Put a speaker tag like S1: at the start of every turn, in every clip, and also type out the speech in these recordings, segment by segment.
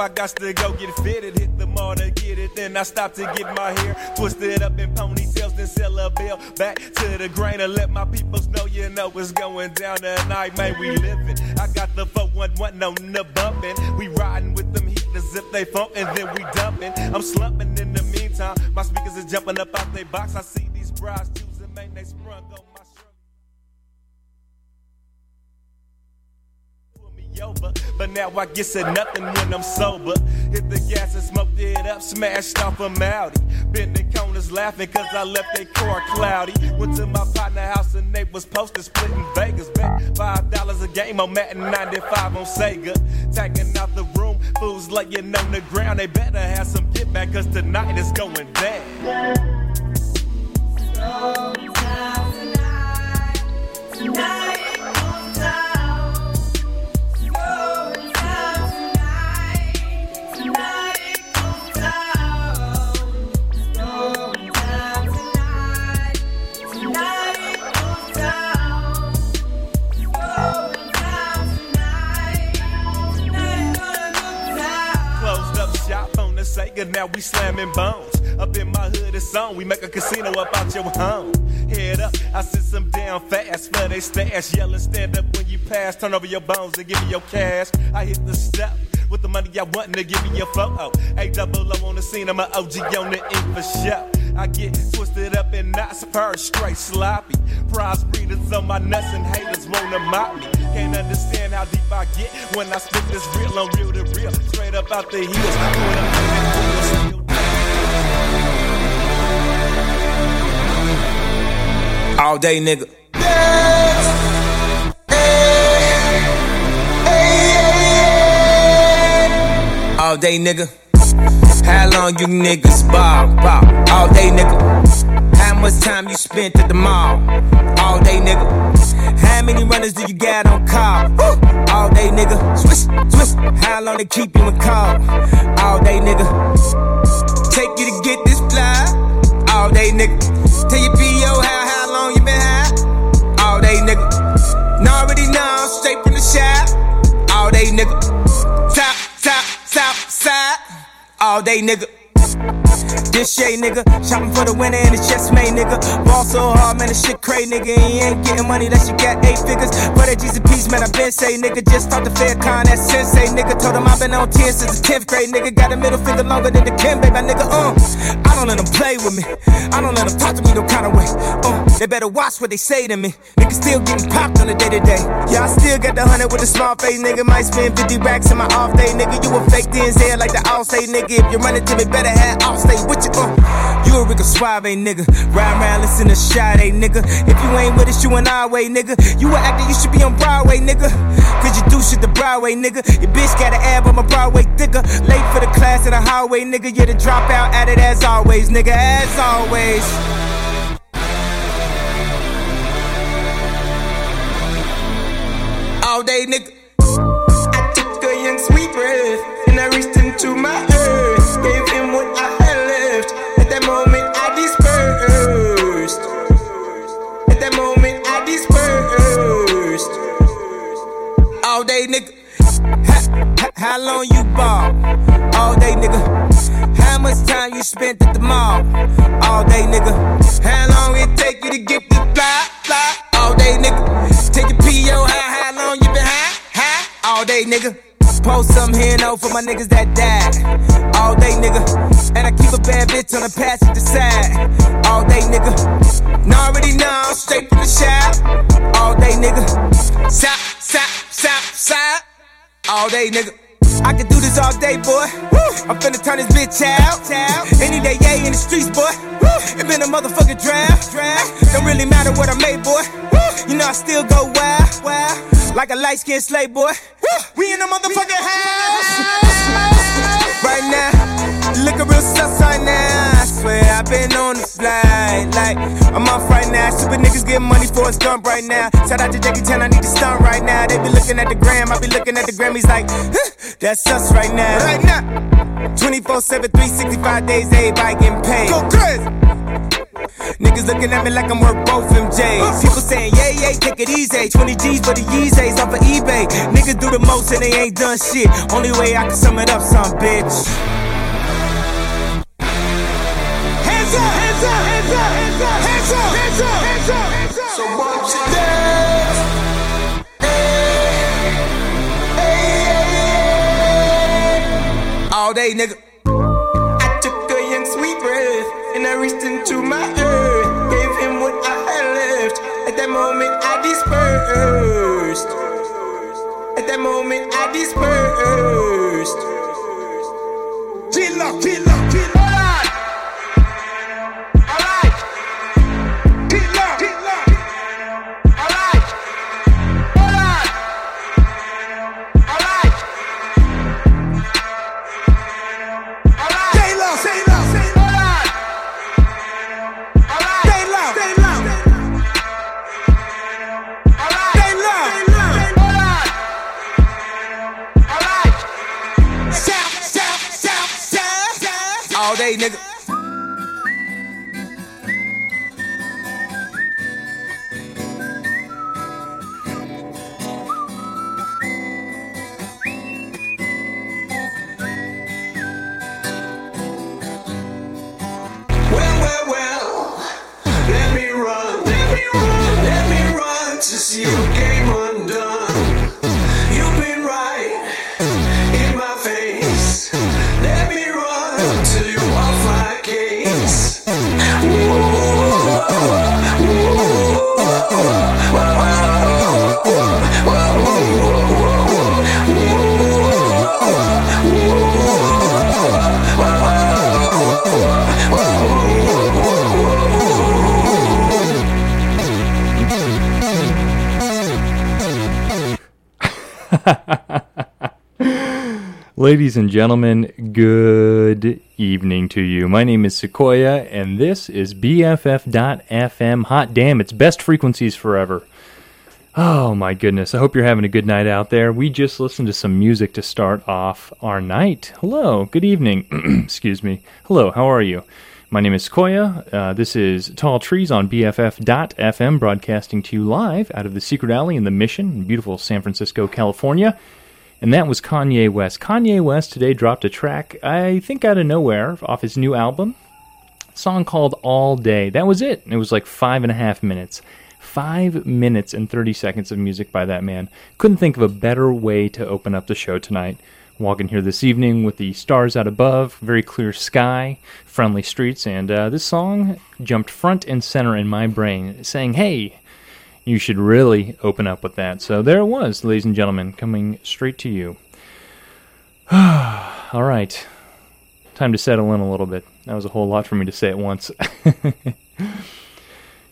S1: I got to go get fitted. Hit the mall to get it, then I stop to get my hair twisted up in ponytails, then sell a bill. Back to the grain and let my peoples know you know what's going down tonight, man. We living. I got the 411 on the bumpin'. We riding with them heaters if they funk, and then we dumping. I'm slumping in the meantime. My speakers is jumping up out their box. I see now I get to nothing when I'm sober. Hit the gas and smoked it up, smashed off a Audi. Bending corners laughing cause I left their car cloudy. Went to my partner house and they was posted splitting Vegas. Bet five dollars a game on Madden 95 on Sega. Taking out the room, fools laying on the ground. They better have some get back cause tonight is going down. Closed Sega, now we slamming bones. Up in my hood, it's on. We make a casino up out your home. Head up, I sit some down fast for they stash. Yelling, stand up when you pass. Turn over your bones and give me your cash. I hit the step with the money I want to give me your photo. A double O on the scene, I'm an OG on the ink for show. I get twisted up and not super straight sloppy. Prize breeders on my nuts and haters wanna mock me. Can't understand how deep I get when I spit this real on real to real. Straight up out the heels. Doing a million
S2: All day, nigga. All day, nigga. How long you niggas ball, ball? All day, nigga. How much time you spent at the mall? All day, nigga. How many runners do you got on call? All day, nigga. Swish, swish. How long they keep you in call? All day, nigga. Take you to get this fly. All day, nigga. Tell your PO how, how long you been high. All day, nigga. Now already know, straight from the shop. All day, nigga. All day, nigga. This shit, nigga. Shopping for the winner and it's just made, nigga. Ball so hard, man, this shit crazy, nigga. And you ain't getting money unless you got eight figures. But at Jesus Peace, man, I been say, nigga. Just start the fair con, that sensei, nigga. Told him i been on 10 since the 10th grade, nigga. Got a middle finger longer than the Kim, baby, nigga. Uh, I don't let them play with me. I don't let them talk to me no kind of way. Uh, they better watch what they say to me. Nigga still getting popped on the day to day. Yeah, I still got the hundred with a small face, nigga. Might spend 50 racks in my off day, nigga. You a fake DNZ like the all say, nigga. If you run it to me, better have all you. Uh, you a Rico Suave, nigga. Ride around, listen to Sade, nigga. If you ain't with us, you an our way, nigga. You an actor, you should be on Broadway, nigga. Cause you do shit the Broadway, nigga. Your bitch got an ab on a Broadway thicker. Late for the class in the highway, nigga. You're the dropout at it as always, nigga. As always. All day, nigga.
S3: I took a young sweet breath and I reached into my earth. Gave him what I had moment, I dispersed. At that moment, I dispersed.
S2: All day, nigga. Ha- ha- How long you ball? All day, nigga. How much time you spent at the mall? All day, nigga. How long it take you to get the fly, fly? All day, nigga. Take your PO, how, how long you been high, high? All day, nigga. Post some here and for my niggas that died. All day, nigga. And I keep a bad bitch on the passenger side. All day, nigga. Now already know, I'm straight from the shop. All day, nigga. Sop, sop, sop, sop. All day, nigga. I can do this all day, boy. I'm finna turn this bitch out. Any day, yeah, in the streets, boy. It been a motherfucking draft. Don't really matter what I made, boy. You know I still go wild, wild. Like a light skinned slave, boy. We in the motherfucking house. Right now, looking real sus right now. I swear I've been on the fly. Like, I'm off right now. Stupid niggas getting money for a stump right now. Shout out to Jackie Chan, I need to stunt right now. They be looking at the gram, I be looking at the Grammys like, huh, that's us right now. Right now. 24 7, 365 days, everybody getting paid. Go crazy. Niggas looking at me like I'm worth both MJs. People saying, yeah, yeah, take it easy. 20 G's for the Yeezys off of eBay. Niggas do the most and they ain't done shit. Only way I can sum it up, some bitch. All day, nigga.
S3: I took a young sweet breath and I reached into my earth. Gave him what I had left. At that moment, I dispersed. At that moment, I dispersed.
S2: Chill up, chill up, chill up. Nigga.
S4: Ladies and gentlemen, good evening to you. My name is Sequoia, and this is BFF.FM. Hot damn, it's best frequencies forever. Oh my goodness, I hope you're having a good night out there. We just listened to some music to start off our night. Hello, good evening. Excuse me. Hello, how are you? My name is Sequoia. Uh, this is Tall Trees on BFF.FM, broadcasting to you live out of the Secret Alley in the Mission in beautiful San Francisco, California. And that was Kanye West. Kanye West today dropped a track, I think out of nowhere, off his new album. Song called All Day. That was it. It was like five and a half minutes. Five minutes and 30 seconds of music by that man. Couldn't think of a better way to open up the show tonight. Walking here this evening with the stars out above, very clear sky, friendly streets, and uh, this song jumped front and center in my brain, saying, Hey, you should really open up with that. So there it was, ladies and gentlemen, coming straight to you. All right. Time to settle in a little bit. That was a whole lot for me to say at once.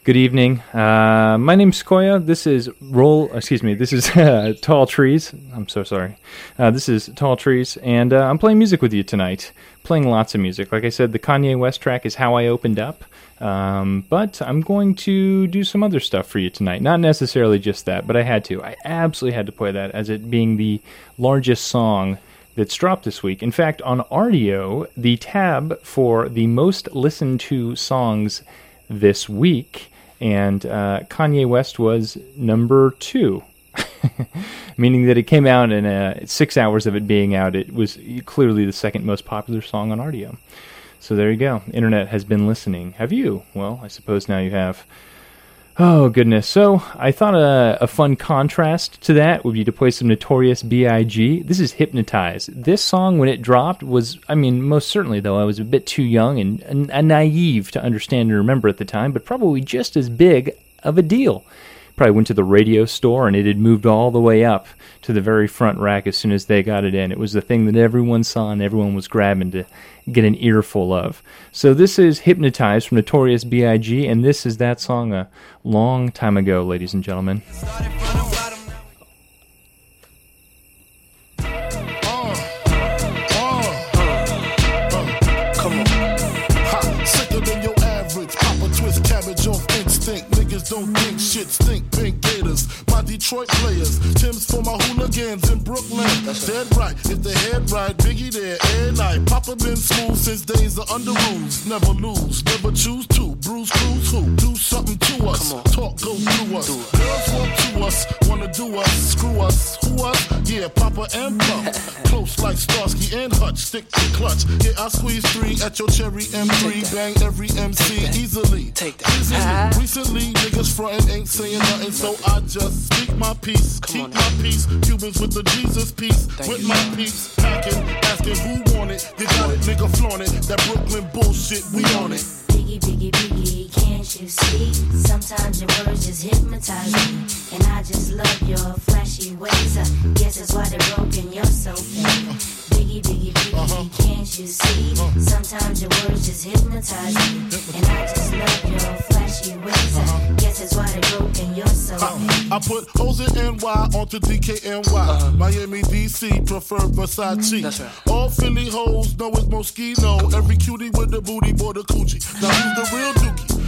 S4: Good evening. Uh, my name's Sequoia. This is Roll. Excuse me. This is uh, Tall Trees. I'm so sorry. Uh, this is Tall Trees, and uh, I'm playing music with you tonight. Playing lots of music. Like I said, the Kanye West track is how I opened up. Um, but I'm going to do some other stuff for you tonight. Not necessarily just that, but I had to. I absolutely had to play that as it being the largest song that's dropped this week. In fact, on Rdio, the tab for the most listened to songs this week, and uh, Kanye West was number two. Meaning that it came out in uh, six hours of it being out, it was clearly the second most popular song on Rdio. So there you go. Internet has been listening. Have you? Well, I suppose now you have. Oh, goodness. So I thought a, a fun contrast to that would be to play some Notorious B.I.G. This is Hypnotize. This song, when it dropped, was, I mean, most certainly, though, I was a bit too young and, and, and naive to understand and remember at the time, but probably just as big of a deal. Probably went to the radio store and it had moved all the way up to the very front rack as soon as they got it in. It was the thing that everyone saw and everyone was grabbing to get an earful of. So this is Hypnotized from Notorious B.I.G., and this is that song a long time ago, ladies and gentlemen.
S5: Don't think shit stink. Detroit players. Tim's for my hooligans in Brooklyn. Dead right, if the head right, Biggie there, air night. Papa been smooth since days of under rules. Never lose, never choose to. Bruise, cruise, who? Do something to us. Talk, go through us. Girls walk to us, wanna do us. Screw us, who us? Yeah, Papa and Pump. Close like Starsky and Hutch, stick to clutch. Yeah, I squeeze three at your cherry M3. Bang every MC easily.
S6: Take that.
S5: Easily.
S6: Ah.
S5: Recently, niggas frontin' ain't saying nothing, so I just speak my peace.
S6: Come
S5: Keep my peace. Cubans with the Jesus piece.
S6: Thank
S5: with
S6: you,
S5: my
S6: sir.
S5: peace. Packing, asking who want it. You got it, nigga, flaunt it. That Brooklyn bullshit, we on it.
S7: Biggie, biggie, biggie, can't you see? Sometimes your words just hypnotize me. And I just love your flashy ways. I guess that's why they're broken, you're so fake. Biggie, biggie, biggie, uh-huh. can't you see? Uh-huh. Sometimes your words just hypnotize me. And I just love your flashy ways. I uh-huh. guess that's why they're broken, you're so uh, fake.
S5: I put O's in NY onto DKNY. Miami, DC, prefer Versace.
S6: Mm, that's right.
S5: All Philly hoes know it's Moschino. Every cutie with the booty, boy, the coochie. Now who's the real dookie?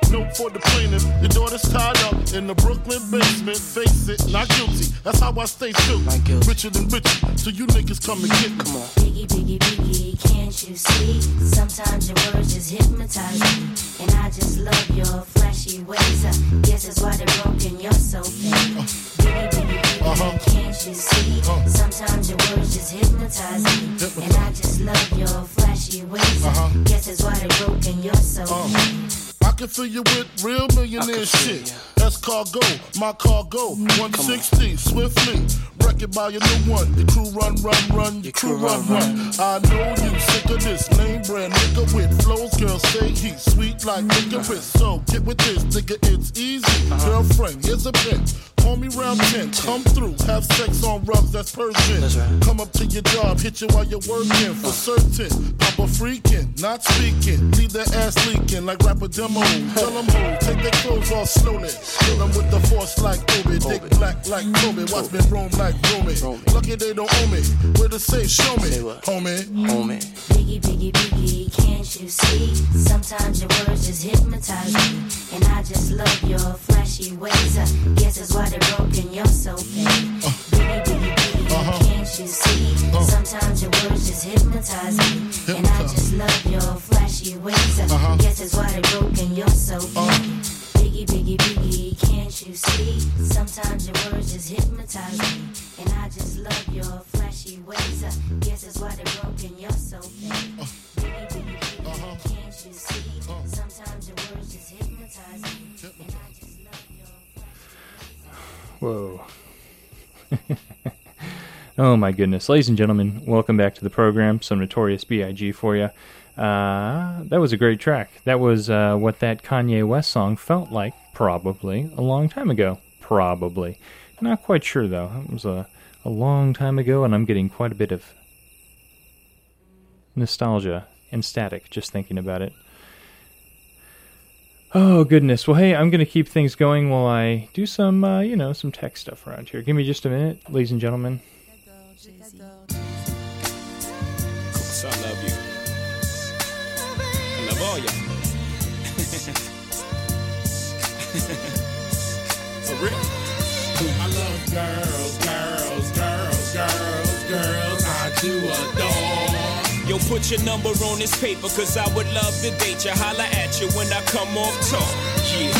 S5: note for the plaintiff. Your daughter's tied up in the Brooklyn basement. Face it, not guilty. That's how I stay
S6: guilty.
S5: Richer than richer, so you niggas come and get me.
S6: Come on.
S7: Biggie, biggie, biggie, can't you see? Sometimes your words just hypnotize me. And I just love your flashy ways. I guess that's why they're broken, you're so fake. Biggie, biggie, biggie, uh-huh. can't you see? Uh-huh. Sometimes your words just hypnotize me. And I just love your flashy ways. I guess that's why they're broken, you're so fake. Uh.
S5: I can fill you with real millionaire
S6: I can feel
S5: shit. That's cargo, my cargo, mm, 160, swiftly. Wreck it by your new one. Your crew run, run, run, your crew run, run. I know you sick of this name brand nigga with flows. Girls say he's sweet like licorice. Mm-hmm. So get with this, nigga, it's easy. Uh-huh. Girlfriend, here's a bitch. Call me round mm-hmm. 10, come through, have sex on rugs, that's Persian.
S6: That's right.
S5: Come up to your job, hit you while you're working for uh-huh. certain. Papa freaking, not speaking. Leave that ass leaking like rapper demo. Tell them who, take their clothes off slowly. Kill them with the force like Obi. Dick black like Kobe. Watch me roam like Romy.
S6: Romy.
S5: Lucky they don't owe me. Where to say, show me,
S6: Say what?
S5: homie. Mm.
S6: Homie.
S7: Biggie, biggie, biggie, can't you see? Sometimes your words just hypnotize me. And I just love your flashy ways. I guess that's why they're broken, you're so fake. Biggie, biggie, biggie, uh-huh. can't you see? Uh-huh. Sometimes your words just hypnotize me. And I just love your flashy ways. I uh-huh. guess that's why they're broken, you're so fake. Biggie, biggie, biggie, can't you see? Sometimes your words just hypnotize me. And I just love your flashy ways. I guess that's why they're broken, you're so fake. Biggie, biggie, biggie, uh-huh. can't you see? Uh-huh. Sometimes your words just hypnotize me. And I just love your flashy ways.
S4: Whoa. oh my goodness. Ladies and gentlemen, welcome back to the program. Some Notorious B.I.G. for you. Uh, that was a great track. That was uh, what that Kanye West song felt like, probably, a long time ago. Probably. Not quite sure, though. It was a, a long time ago, and I'm getting quite a bit of nostalgia and static just thinking about it. Oh goodness. Well, hey, I'm gonna keep things going while I do some, uh, you know, some tech stuff around here. Give me just a minute, ladies and gentlemen.
S8: Girls, girls, girls, girls, girls. I do adore.
S9: Yo, put your number on this paper, cause I would love to date you. Holla at you when I come off talk. Yeah.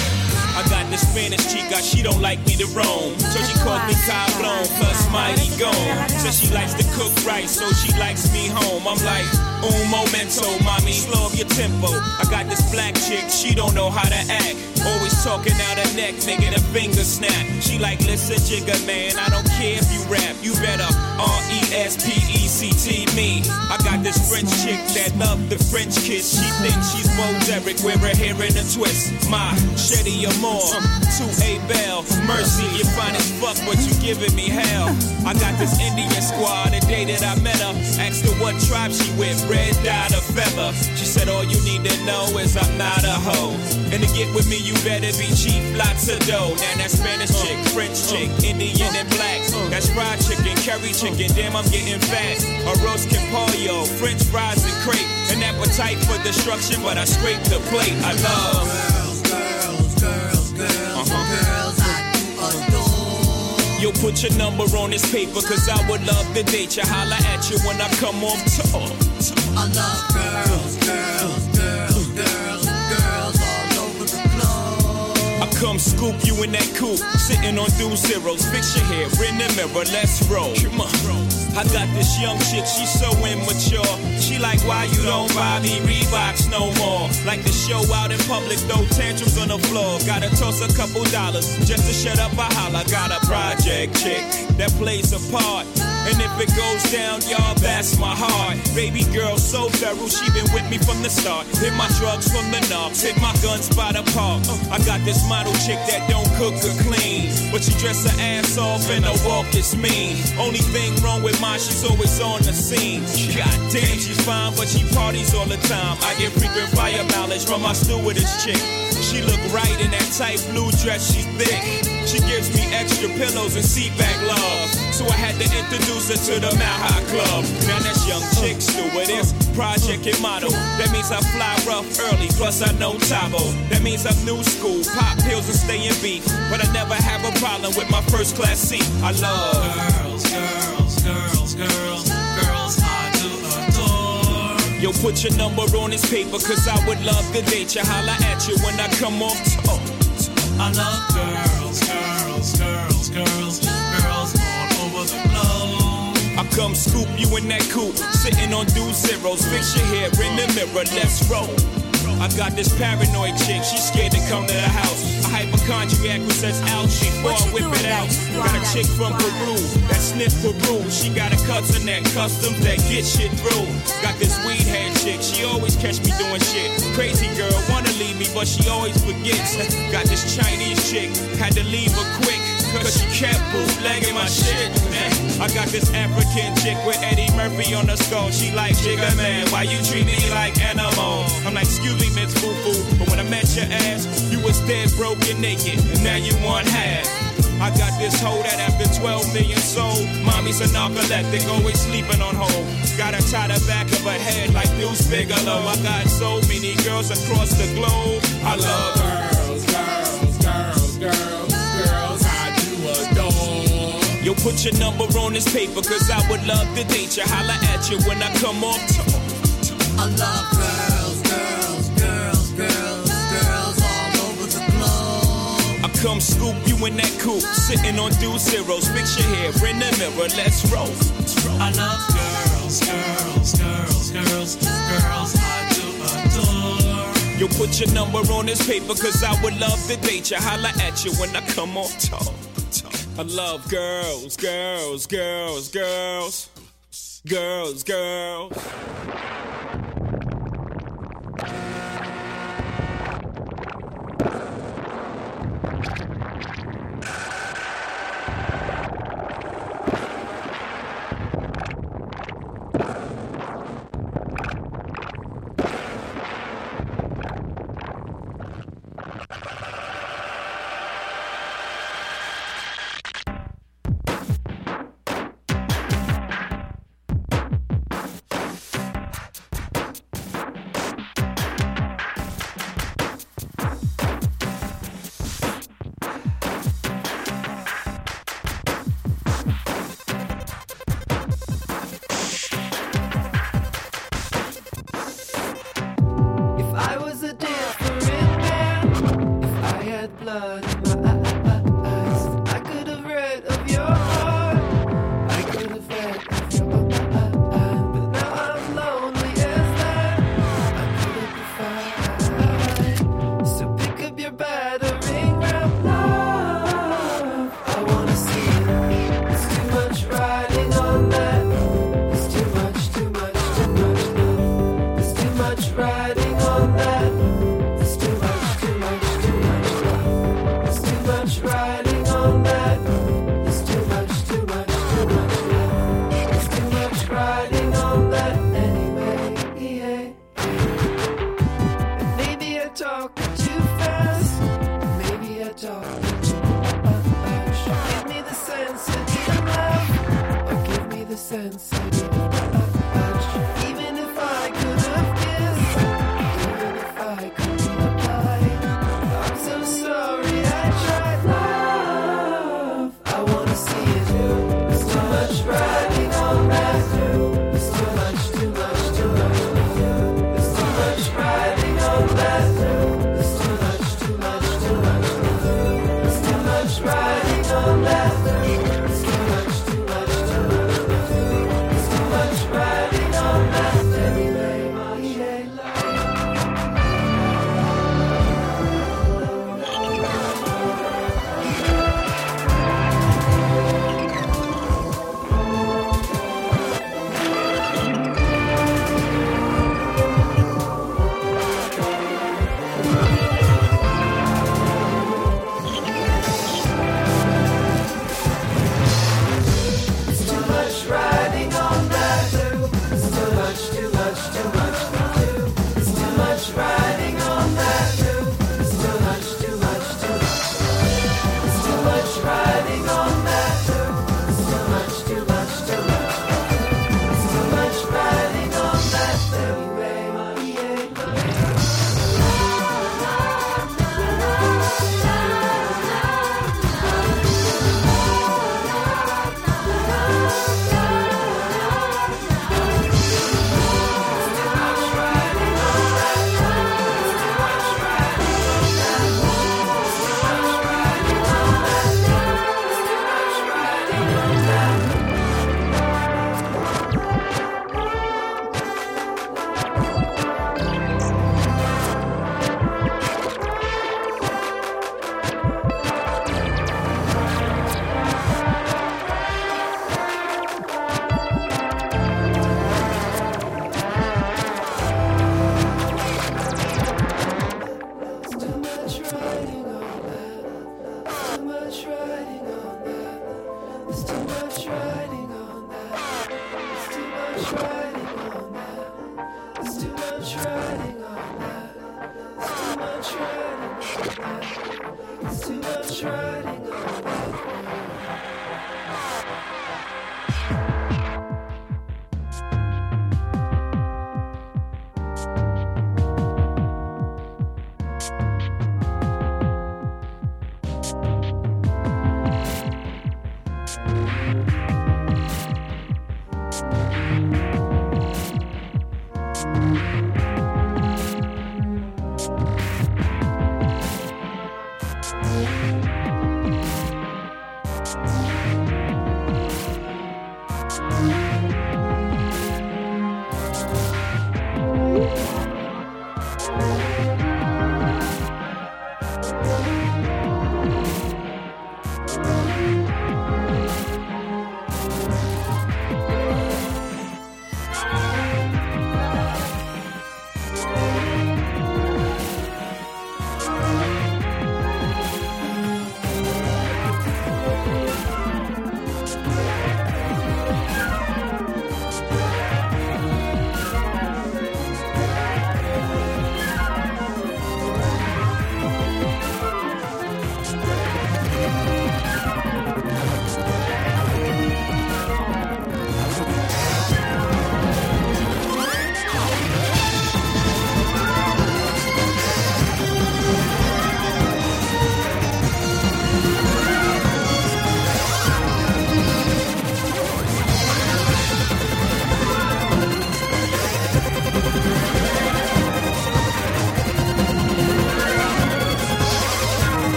S9: I got this Spanish chica, she don't like me to roam. So she calls me Cablon, plus mighty gone. Says she likes to cook right, so she likes me home. I'm like, un momento, mommy, slow up your tempo. I got this black chick, she don't know how to act. Always talking out her neck, making her finger snap. She like, listen, jigger man, I don't care if you rap. You better R-E-S-P-E-C-T me. I got this French chick that love the French kiss. She thinks she's Bo Derek, wear her hair in a twist. My Shetty Amore, to A Bell. Mercy, you fine as fuck, but you giving me hell. I got this Indian squad, the day that I met her. Asked her what tribe she with, red dot or feather. She said, all you need to know is I'm not a hoe. And to get with me, you better to be cheap, lots of dough. Now that Spanish chick, French chick, Indian and black. That's fried chicken, curry chicken, damn, I'm getting fat. A roast can pollo, French fries and crepe. An appetite for destruction, but I scrape the plate. I love.
S6: Girls, girls, girls, girls,
S9: Uh-huh.
S6: girls I do adore.
S9: Yo, put your number on this paper, cause I would love to date you. Holla at you when I come off tour.
S6: I love girls, girls, girls,
S9: come scoop you in that coupe, sitting on two zeros. Fix your hair in the mirror, let's roll. Come on. I got this young chick, she's so immature. She like, why you don't buy me Reeboks no more? Like the show out in public, throw tantrums on the floor. Gotta toss a couple dollars just to shut up a holler. Got a project chick that plays a part. And if it goes down, y'all, that's my heart. Baby girl, so thorough, she been with me from the start. Hit my drugs from the knobs, hit my guns by the park. I got this model chick that don't cook or clean, but she dress her ass off and her walk is mean. Only thing wrong with mine, she's always on the scene. God damn, she's fine, but she parties all the time. I get frequent fire mileage from my stewardess chick. She look right in that tight blue dress, she's thick. She gives me extra pillows and seat back love. So I had to introduce her to the High Club. Now that's young chicks chick stewardess, project and model. That means I fly rough early, plus I know Tabo. That means I'm new school, pop pills and stay in beef. But I never have a problem with my first class seat. I love
S6: Girls, girls, girls, girls, do.
S9: Yo, put your number on this paper, cause I would love to date you. Holla at you when I come off tour. Oh.
S6: I love girls, girls, girls, girls, girls all over the globe.
S9: I come scoop you in that coupe, sitting on two zeros. Fix your hair in the mirror, let's roll. I got this paranoid chick, she's scared to come to the house. A hypochondriac who says she fall whip it out. Got a chick from Peru that sniff Peru. She got a cousin that customs that get shit through. Got this weed head chick, she always catch me doing shit. Crazy girl, wanna leave me, but she always forgets. Got this Chinese chick, had to leave her quick. Cause she kept bootlegging my shit. Man I got this African chick with Eddie Murphy on the skull. She like, Jigga man, why you treat me like animal? I'm like, excuse me, Miss Foo Foo. But when I met your ass, you was dead, broken, naked. And now you want half. I got this hoe that after 12 million sold, mommy's a narcoleptic, always sleeping on hold. Got her tie the back of her head like Deuce Bigalow. I got so many girls across the globe. I love
S8: girls, girls, girls, girls,
S9: put your number on this paper, cause I would love to date you. Holla at you when I come off.
S6: I love girls, girls, girls, girls, girls all over the globe.
S9: I come scoop you in that coupe, sitting on two zeros. Fix your hair in the mirror, let's roll.
S6: I love girls, girls, girls, girls, girls I do adore.
S9: Yo, put your number on this paper, cause I would love to date you. Holla at you when I come off tour. I love girls, girls, girls, girls, girls, girls.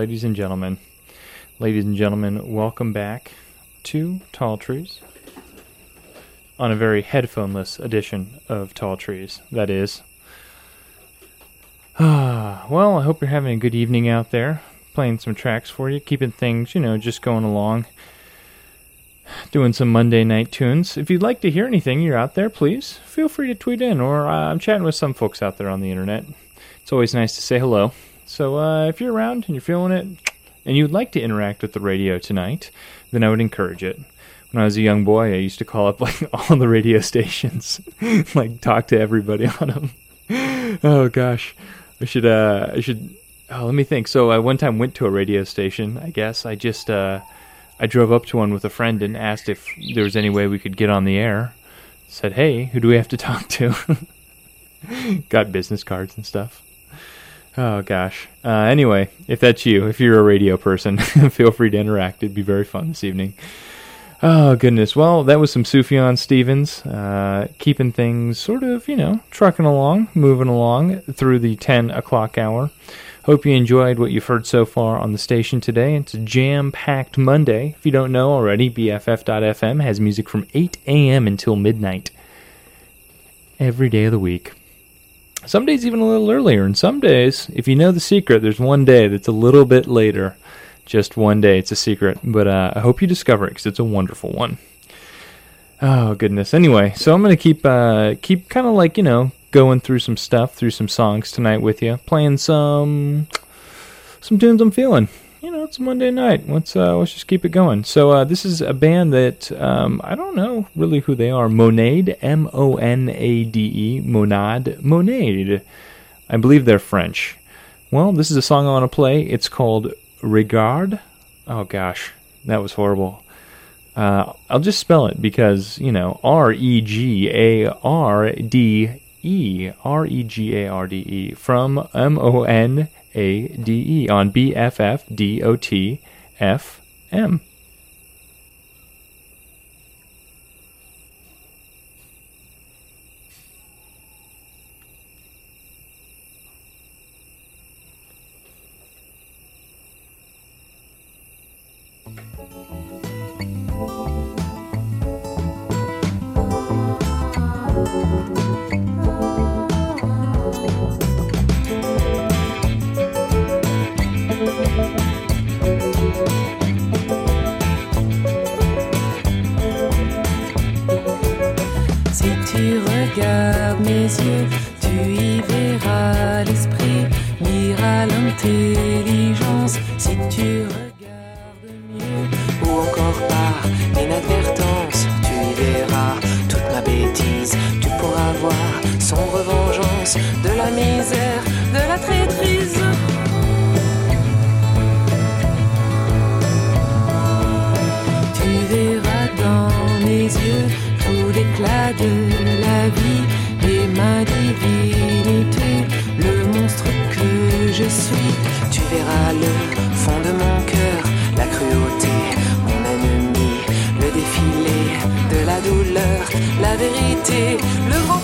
S4: Ladies and gentlemen, ladies and gentlemen, welcome back to Tall Trees on a very headphoneless edition of Tall Trees. That is. Ah, well, I hope you're having a good evening out there. Playing some tracks for you, keeping things, you know, just going along. Doing some Monday night tunes. If you'd like to hear anything, you're out there, please feel free to tweet in. Or uh, I'm chatting with some folks out there on the internet. It's always nice to say hello. So uh, if you're around and you're feeling it, and you'd like to interact with the radio tonight, then I would encourage it. When I was a young boy, I used to call up like all the radio stations, like talk to everybody on them. oh gosh, I should uh, I should. Oh, let me think. So I one time went to a radio station. I guess I just uh, I drove up to one with a friend and asked if there was any way we could get on the air. Said, "Hey, who do we have to talk to?" Got business cards and stuff. Oh gosh. Uh, anyway, if that's you, if you're a radio person, feel free to interact. It'd be very fun this evening. Oh goodness. Well, that was some Sufjan Stevens, uh, keeping things sort of, you know, trucking along, moving along through the 10 o'clock hour. Hope you enjoyed what you've heard so far on the station today. It's a jam-packed Monday. If you don't know already, BFF.FM has music from 8 a.m. until midnight every day of the week. Some days even a little earlier, and some days, if you know the secret, there's one day that's a little bit later. Just one day, it's a secret, but uh, I hope you discover it because it's a wonderful one. Oh goodness. Anyway, so I'm gonna keep uh, keep kind of like you know going through some stuff, through some songs tonight with you, playing some some tunes I'm feeling. You know, it's Monday night. Let's uh, let's just keep it going. So uh, this is a band that um, I don't know really who they are. Monade, M O N A D E, Monade, Monade. I believe they're French. Well, this is a song I want to play. It's called Regard. Oh gosh, that was horrible. Uh, I'll just spell it because you know R E G A R D E R E G A R D E from M O N A D E on B
S10: liras l'intelligence. Si tu regardes mieux, ou encore par inadvertance, tu y verras toute ma bêtise. Tu pourras voir sombre vengeance de la misère, de la traîtrise. Tu verras dans mes yeux tout l'éclat de la vie et ma divinité, je suis. Tu verras le fond de mon cœur, la cruauté, mon ennemi, le défilé de la douleur, la vérité, le grand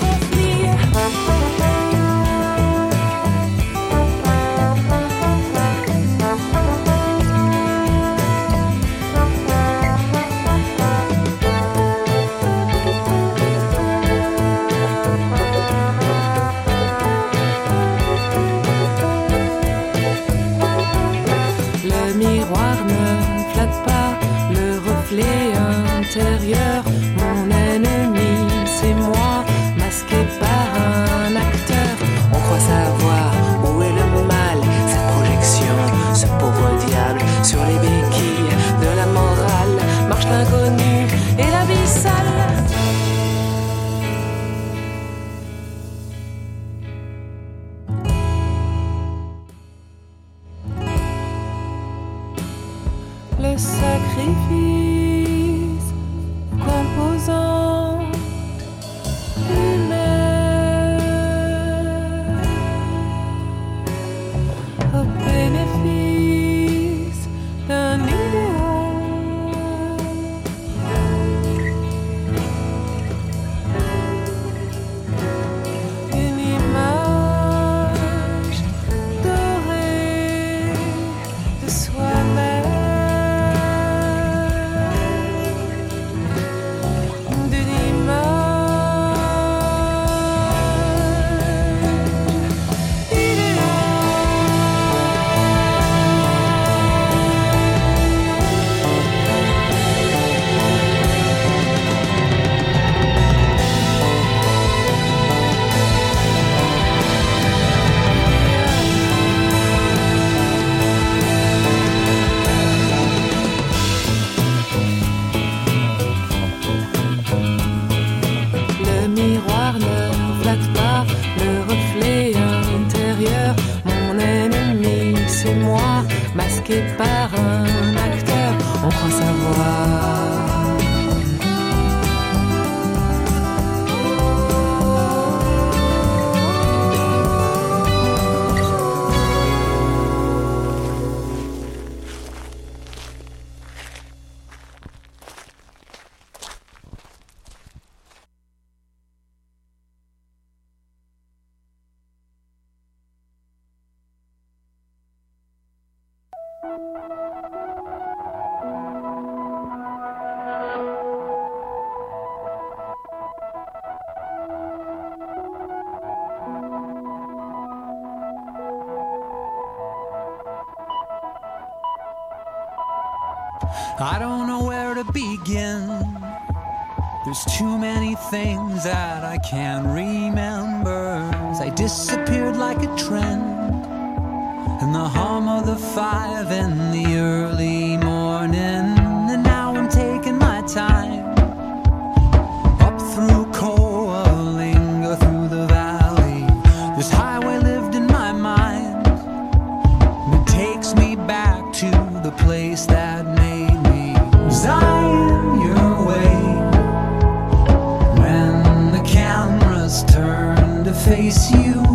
S11: that I face you,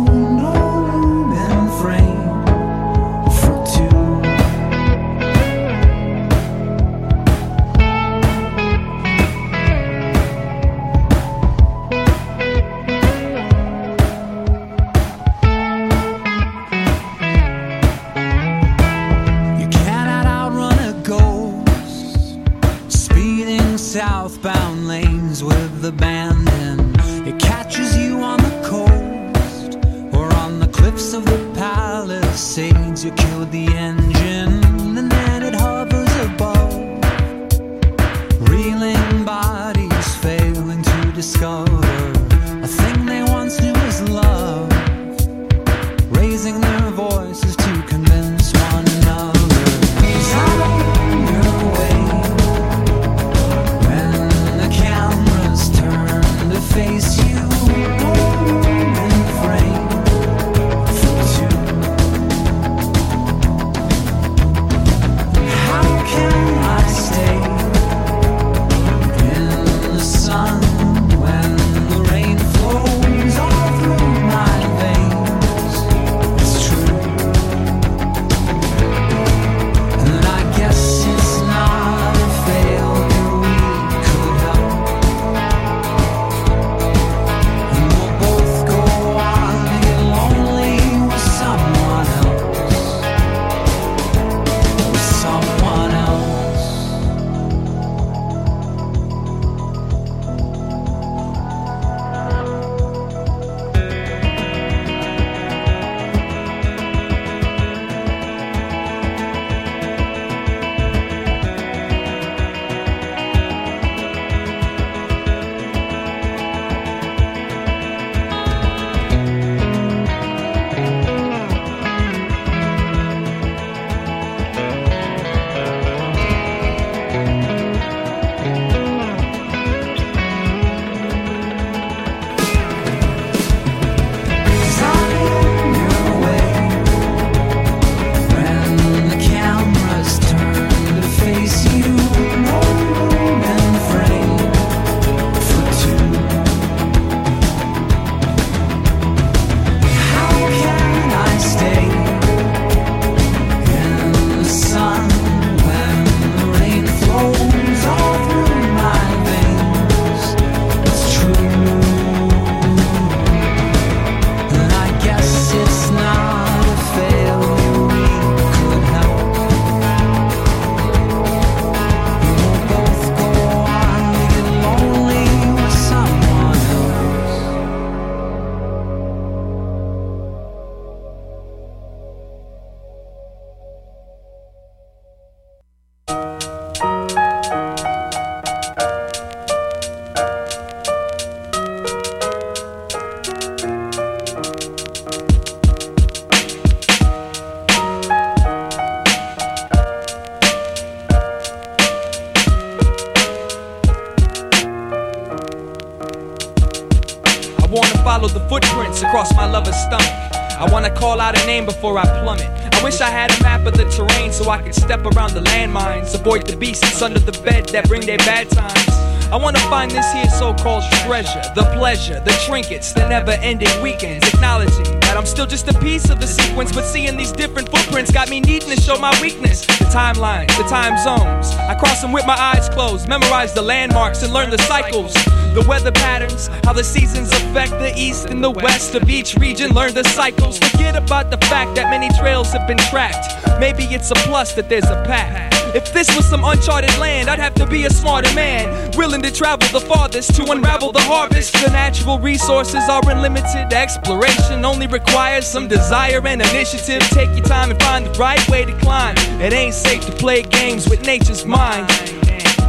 S12: name before I plummet. I wish I had a map of the terrain so I could step around the landmines, avoid the beasts under the bed that bring their bad times. I wanna find this here so-called treasure, the pleasure, the trinkets, the never-ending weekends, acknowledging that I'm still just a piece of the sequence, but seeing these different footprints got me needing to show my weakness. The timelines, the time zones, I cross them with my eyes closed, memorize the landmarks and learn the cycles, the weather patterns, how the seasons affect the east and the west of each region. Learn the cycles. Forget about the fact that many trails have been tracked. Maybe it's a plus that there's a path. If this was some uncharted land, I'd have to be a smarter man, willing to travel the farthest to unravel the harvest. The natural resources are unlimited. Exploration only requires some desire and initiative. Take your time and find the right way to climb. It ain't safe to play games with nature's mind.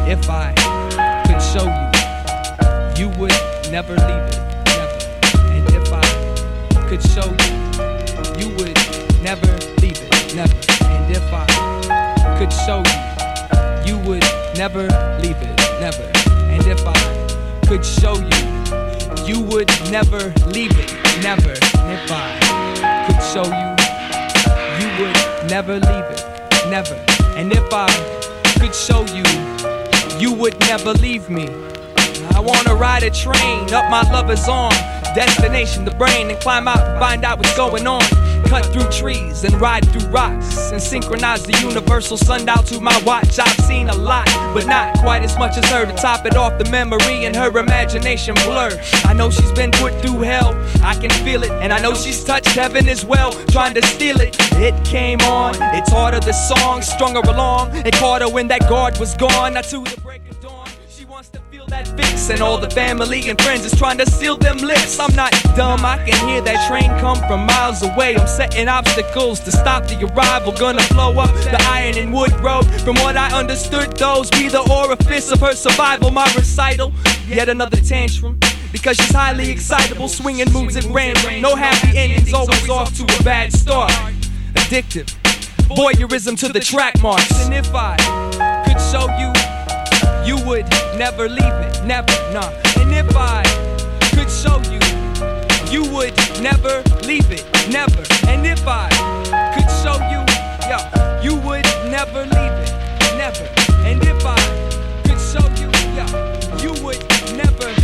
S12: If I could show you, never leave it. Never. And if I could show you, you would never leave it. Never. And if I could show you, you would never leave it. Never. And if I could show you, you would never leave it. Never. And if I could show you, you would never leave it. Never. And if I could show you, you would never leave me. I wanna ride a train up my lover's arm. Destination, the brain, and climb out and find out what's going on. Cut through trees and ride through rocks and synchronize the universal sundial to my watch. I've seen a lot, but not quite as much as her to top it off. The memory and her imagination blur. I know she's been put through hell, I can feel it, and I know she's touched heaven as well, trying to steal it. It came on, it taught her the song, strung her along, and caught her when that guard was gone. Now to the break that and all the family and friends is trying to seal them lips. I'm not dumb, I can hear that train come from miles away. I'm setting obstacles to stop the arrival. Gonna blow up the iron and wood road. From what I understood, those be the orifice of her survival. My recital, yet another tantrum. Because she's highly excitable, swinging moves at random. No happy endings, always off to a bad start. Addictive, voyeurism to the track marks. And if I could show you you would never leave it, never, nah. And if I could show you, you would never leave it, never. And if I could show you, yo, you would never leave it, never. And if I could show you, yo, you would never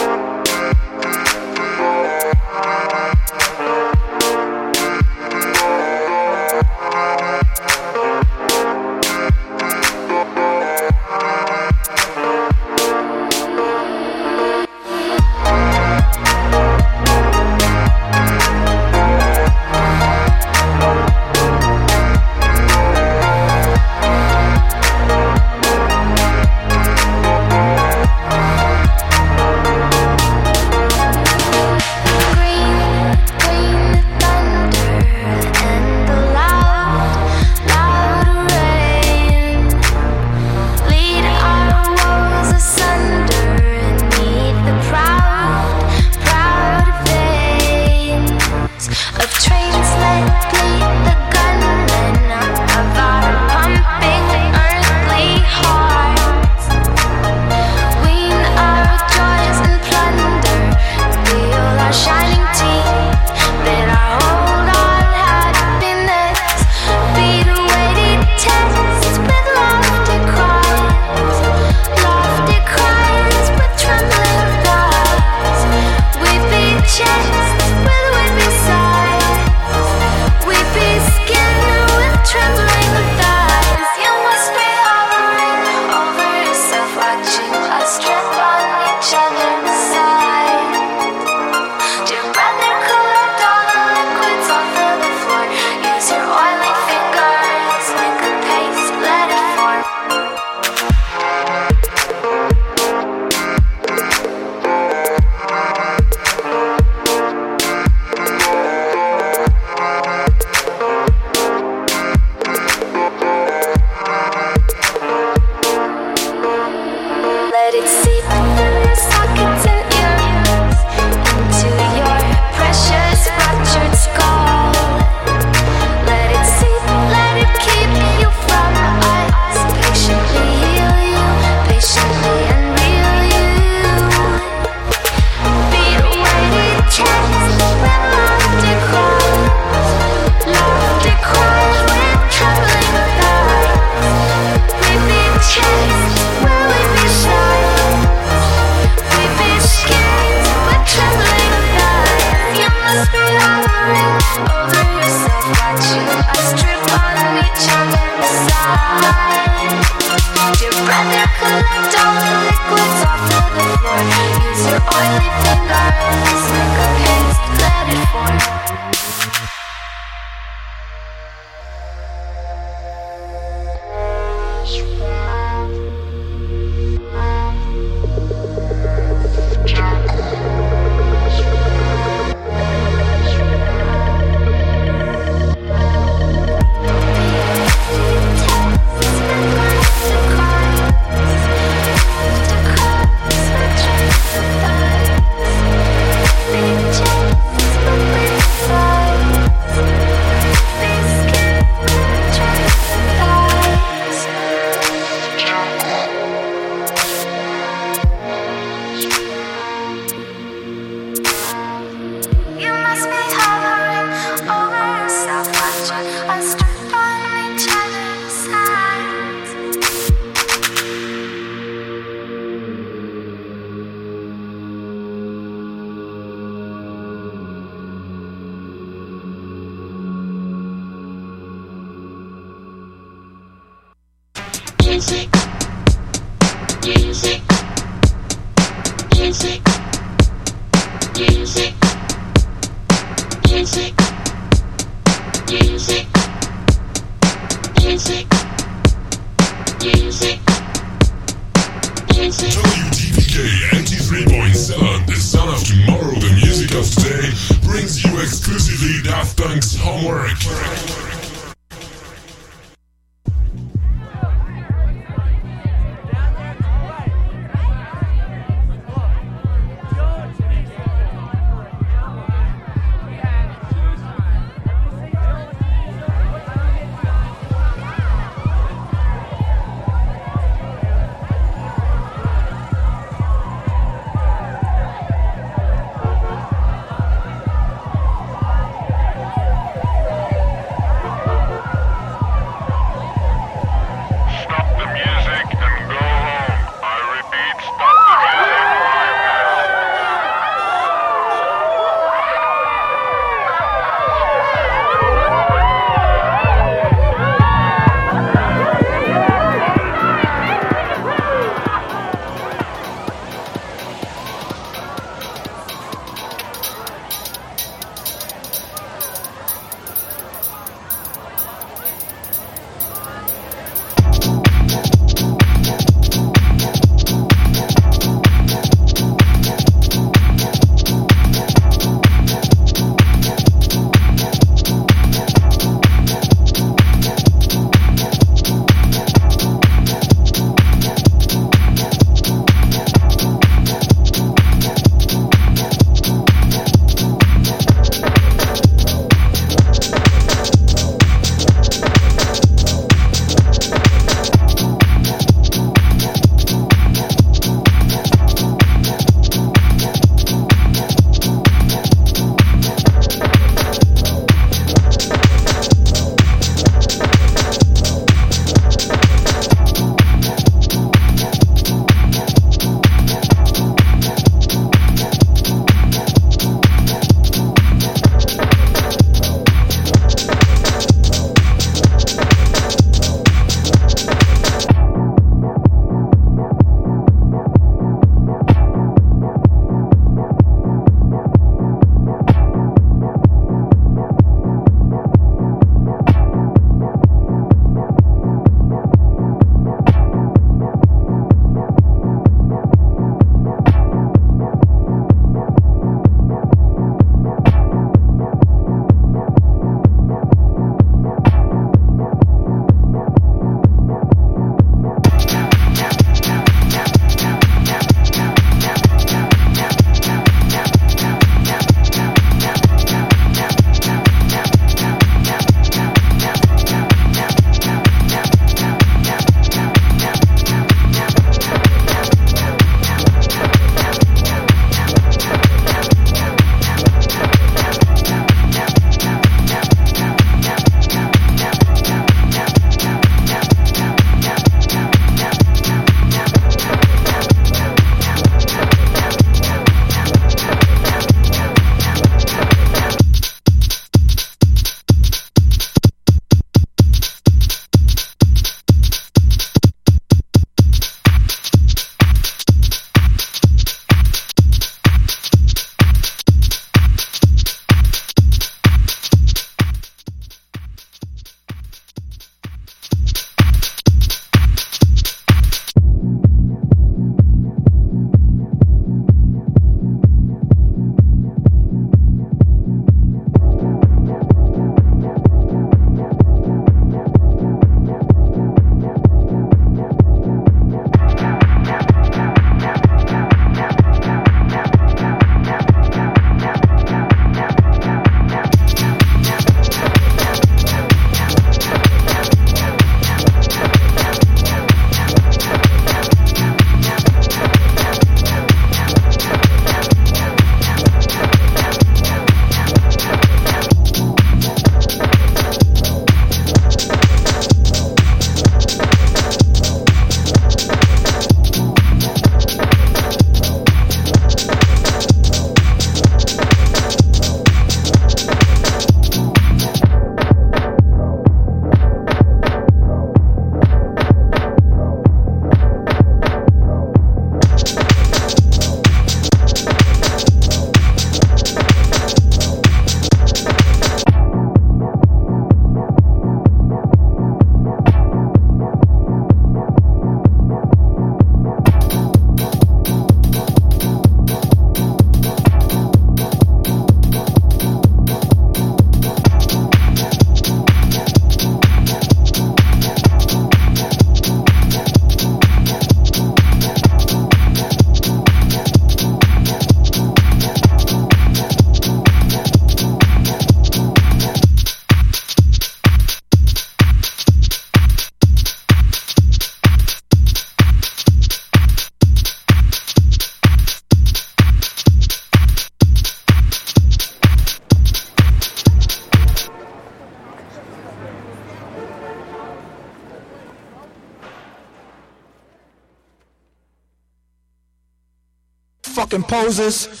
S3: fucking.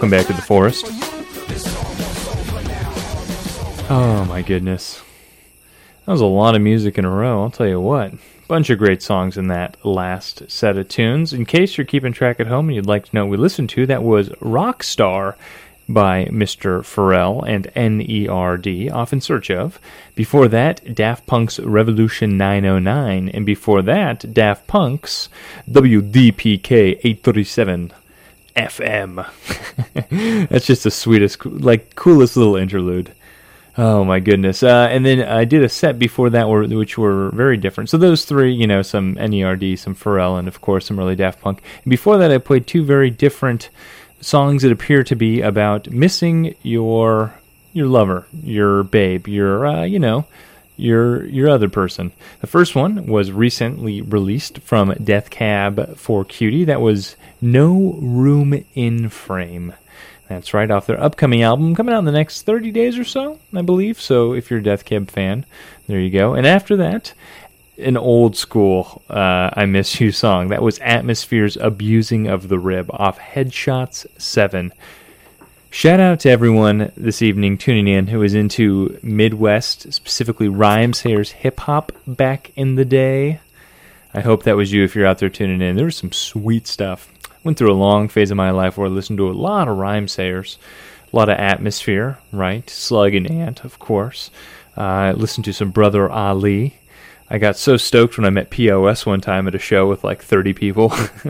S4: Welcome back to the forest. Oh my goodness. That was a lot of music in a row, I'll tell you what. Bunch of great songs in that last set of tunes. In case you're keeping track at home and you'd like to know we listened to, that was Rockstar by Mr. Pharrell and NERD, off in search of. Before that, Daft Punk's Revolution 909. And before that, Daft Punk's WDPK 837. FM. That's just the sweetest, like coolest little interlude. Oh my goodness! Uh, and then I did a set before that, were, which were very different. So those three, you know, some Nerd, some Pharrell, and of course some early Daft Punk. And before that, I played two very different songs that appear to be about missing your your lover, your babe, your uh, you know, your your other person. The first one was recently released from Death Cab for Cutie. That was no Room in Frame. That's right off their upcoming album coming out in the next 30 days or so, I believe. So if you're a Death Cab fan, there you go. And after that, an old school uh, I Miss You song. That was Atmosphere's Abusing of the Rib off Headshots 7. Shout out to everyone this evening tuning in who is into Midwest, specifically Rhymesayers hip hop back in the day. I hope that was you if you're out there tuning in. There was some sweet stuff. Went through a long phase of my life where I listened to a lot of Rhymesayers, a lot of Atmosphere, right? Slug and Ant, of course. Uh, I listened to some Brother Ali. I got so stoked when I met POS one time at a show with like 30 people.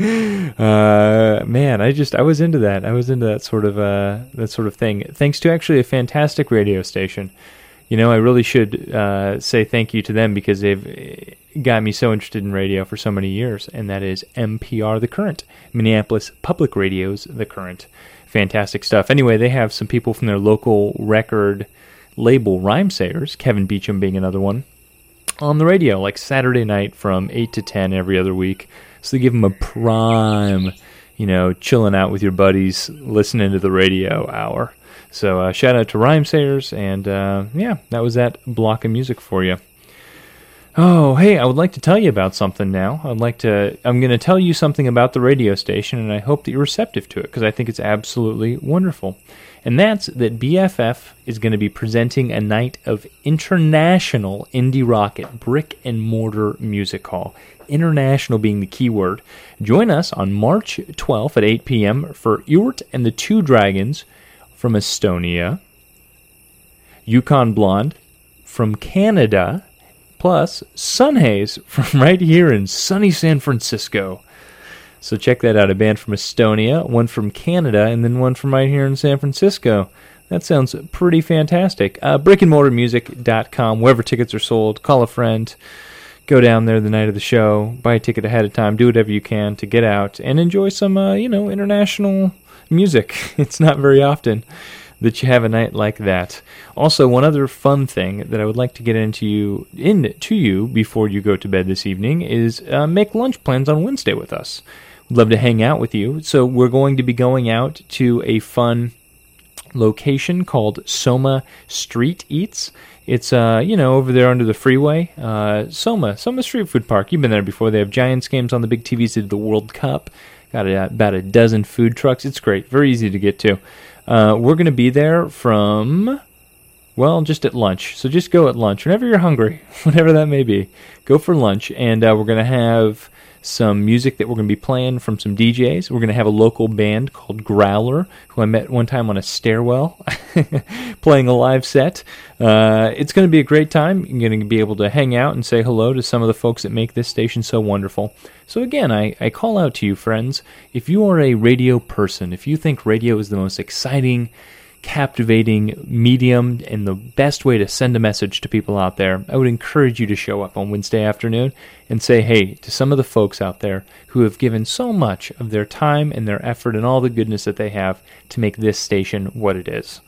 S4: uh, man, I just I was into that. I was into that sort of uh, that sort of thing. Thanks to actually a fantastic radio station. You know, I really should uh, say thank you to them because they've got me so interested in radio for so many years, and that is MPR, the current Minneapolis Public Radio's the current. Fantastic stuff. Anyway, they have some people from their local record label, Rhymesayers, Kevin Beacham being another one, on the radio like Saturday night from 8 to 10 every other week. So they give them a prime, you know, chilling out with your buddies, listening to the radio hour. So uh, shout out to Rhymesayers, and uh, yeah, that was that block of music for you. Oh, hey, I would like to tell you about something now. I'd like to, I'm going to tell you something about the radio station, and I hope that you're receptive to it because I think it's absolutely wonderful. And that's that BFF is going to be presenting a night of international indie rock at Brick and Mortar Music Hall. International being the key word. Join us on March 12th at 8 p.m. for Ewert and the Two Dragons from Estonia, Yukon Blonde from Canada, plus Sunhaze from right here in sunny San Francisco. So check that out. A band from Estonia, one from Canada, and then one from right here in San Francisco. That sounds pretty fantastic. Uh, brickandmortarmusic.com, wherever tickets are sold. Call a friend. Go down there the night of the show. Buy a ticket ahead of time. Do whatever you can to get out and enjoy some, uh, you know, international music. It's not very often that you have a night like that. Also, one other fun thing that I would like to get into you in to you before you go to bed this evening is uh, make lunch plans on Wednesday with us. We'd love to hang out with you. So we're going to be going out to a fun location called Soma Street Eats. It's uh, you know, over there under the freeway. Uh, Soma, Soma Street Food Park. You've been there before. They have Giants games on the big TVs. They did the World Cup. Got about a dozen food trucks. It's great. Very easy to get to. Uh, we're going to be there from, well, just at lunch. So just go at lunch whenever you're hungry, whatever that may be. Go for lunch, and uh, we're going to have some music that we're going to be playing from some DJs. We're going to have a local band called Growler, who I met one time on a stairwell, playing a live set. Uh, it's going to be a great time. You're going to be able to hang out and say hello to some of the folks that make this station so wonderful. So, again, I, I call out to you, friends. If you are a radio person, if you think radio is the most exciting, captivating medium and the best way to send a message to people out there, I would encourage you to show up on Wednesday afternoon and say hey to some of the folks out there who have given so much of their time and their effort and all the goodness that they have to make this station what it is.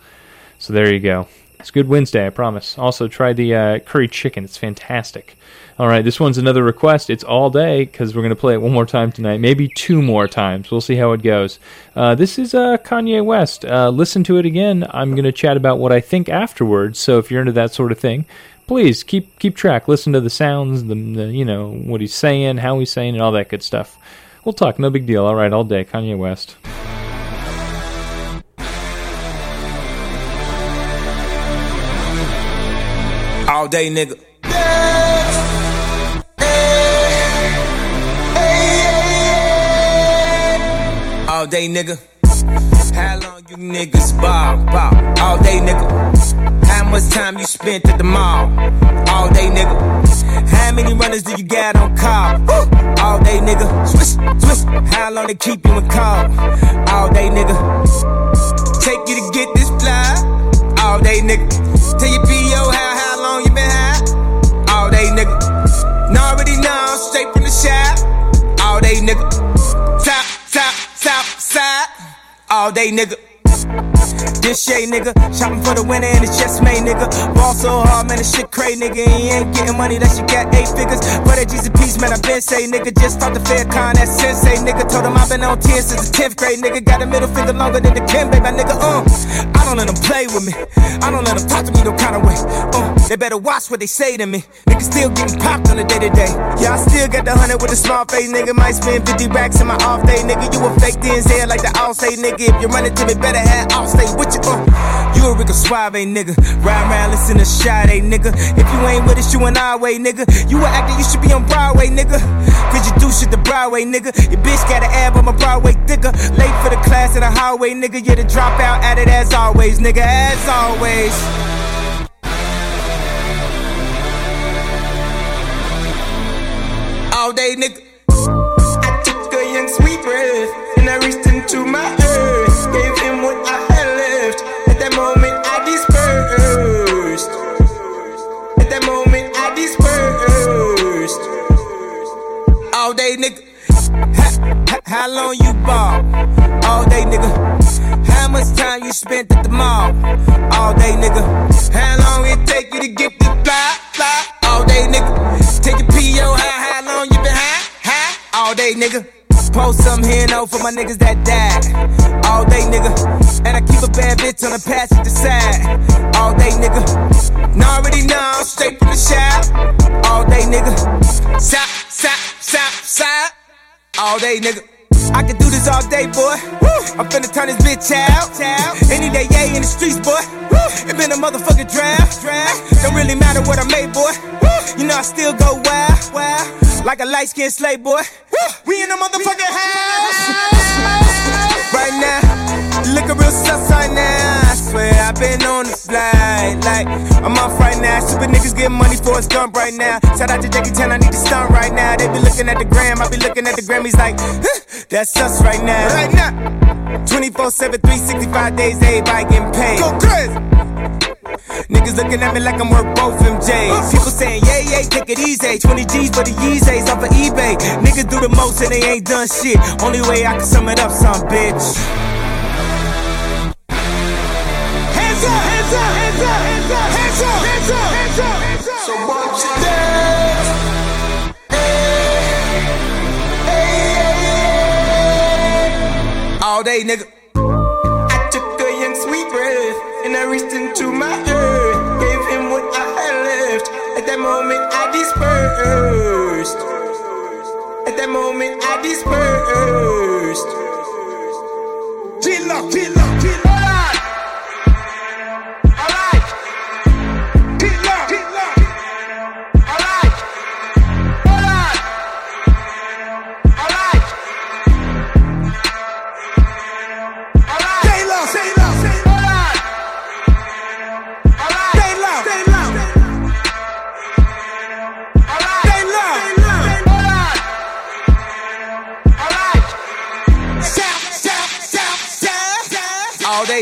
S4: So there you go. It's Good Wednesday, I promise. Also, try the uh, curry chicken. It's fantastic. All right, this one's another request. It's all day because we're going to play it one more time tonight, maybe two more times. We'll see how it goes. Uh, this is uh, Kanye West. Uh, listen to it again. I'm going to chat about what I think afterwards. So if you're into that sort of thing, please keep keep track. Listen to the sounds, the, the you know what he's saying, how he's saying, and all that good stuff. We'll talk. No big deal. All right, all day. Kanye West.
S2: All day, nigga. Day, nigga. How long you niggas ball, ball? All day, nigga. How much time you spent at the mall? All day, nigga. How many runners do you got on call? All day, nigga. Swish, swish. How long they keep you in call? All day, nigga. Take you to get this fly? All day, nigga. Tell your PO how, how long you been high? All day, nigga. Already know, straight from the shop. All day, nigga. All day, nigga. This shade, nigga. Shopping for the winner and it's just made, nigga. Ball so hard, man, this shit crazy, nigga. He ain't getting money, that shit got eight figures. For that G's a piece, man, I been say, nigga. Just talked to Farrakhan, that sensei, nigga. Told him i been on 10 since the 10th grade, nigga. Got a middle finger longer than the Kim, baby, nigga. Uh, I don't let them play with me. I don't let them talk to me no kind of way. Uh, they better watch what they say to me. Nigga still getting popped on the day to day. Yeah, I still got the hundred with a small face, nigga. Might spend 50 racks in my off day, nigga. You a fake DNZ like the all say, nigga. If you run it to me, better have all stay with you. Uh, you a Rico Suave, nigga. Ride around, listen to Sade, nigga. If you ain't with us, you an our way, nigga. You a actor, you should be on Broadway, nigga. Cause you do shit the Broadway, nigga. Your bitch got an ab on my Broadway thicker. Late for the class in the highway, nigga. You're the dropout at it as always, nigga. As always. All day, nigga.
S3: I took a young sweet breath and I reached into my
S2: day, nigga. Ha- How long you ball? All day, nigga. How much time you spent at the mall? All day, nigga. How long it take you to get the fly, fly? All day, nigga. Take a PO, how, how long you been high, high? All day, nigga. Post some here no for my niggas that died. All day, nigga. And I keep a bad bitch on the passenger side. All day, nigga. Now already know, I'm straight from the shop. All day, nigga. Side, side, side, side. All day, nigga. I can do this all day, boy. I'm finna turn this bitch out. Any day, yeah, in the streets, boy. It been a motherfucking draft. Don't really matter what I made, boy. You know I still go wild, wild. Like a light skinned slave, boy. We in the motherfucking house. Right now, looking real sus right now. I swear I've been on the flight. Like, I'm off right now. Super niggas getting money for a skunk right now. Shout out to Jackie Chan, I need to stunt right now. They be looking at the gram, I be looking at the Grammys like, huh, that's us right now. Right now. 24 7, 365 days, everybody getting paid. Go crazy. Niggas looking at me like I'm worth both MJs. People saying, yeah, yeah, take it easy. 20 G's for the Yeezys off of eBay. Niggas do the most and they ain't done shit. Only way I can sum it up, some bitch. All day, nigga.
S3: I took a young sweet breath and I reached into my earth. Gave him what I had left. At that moment, I dispersed. At that moment, I dispersed. Chill up, chill up, chill up.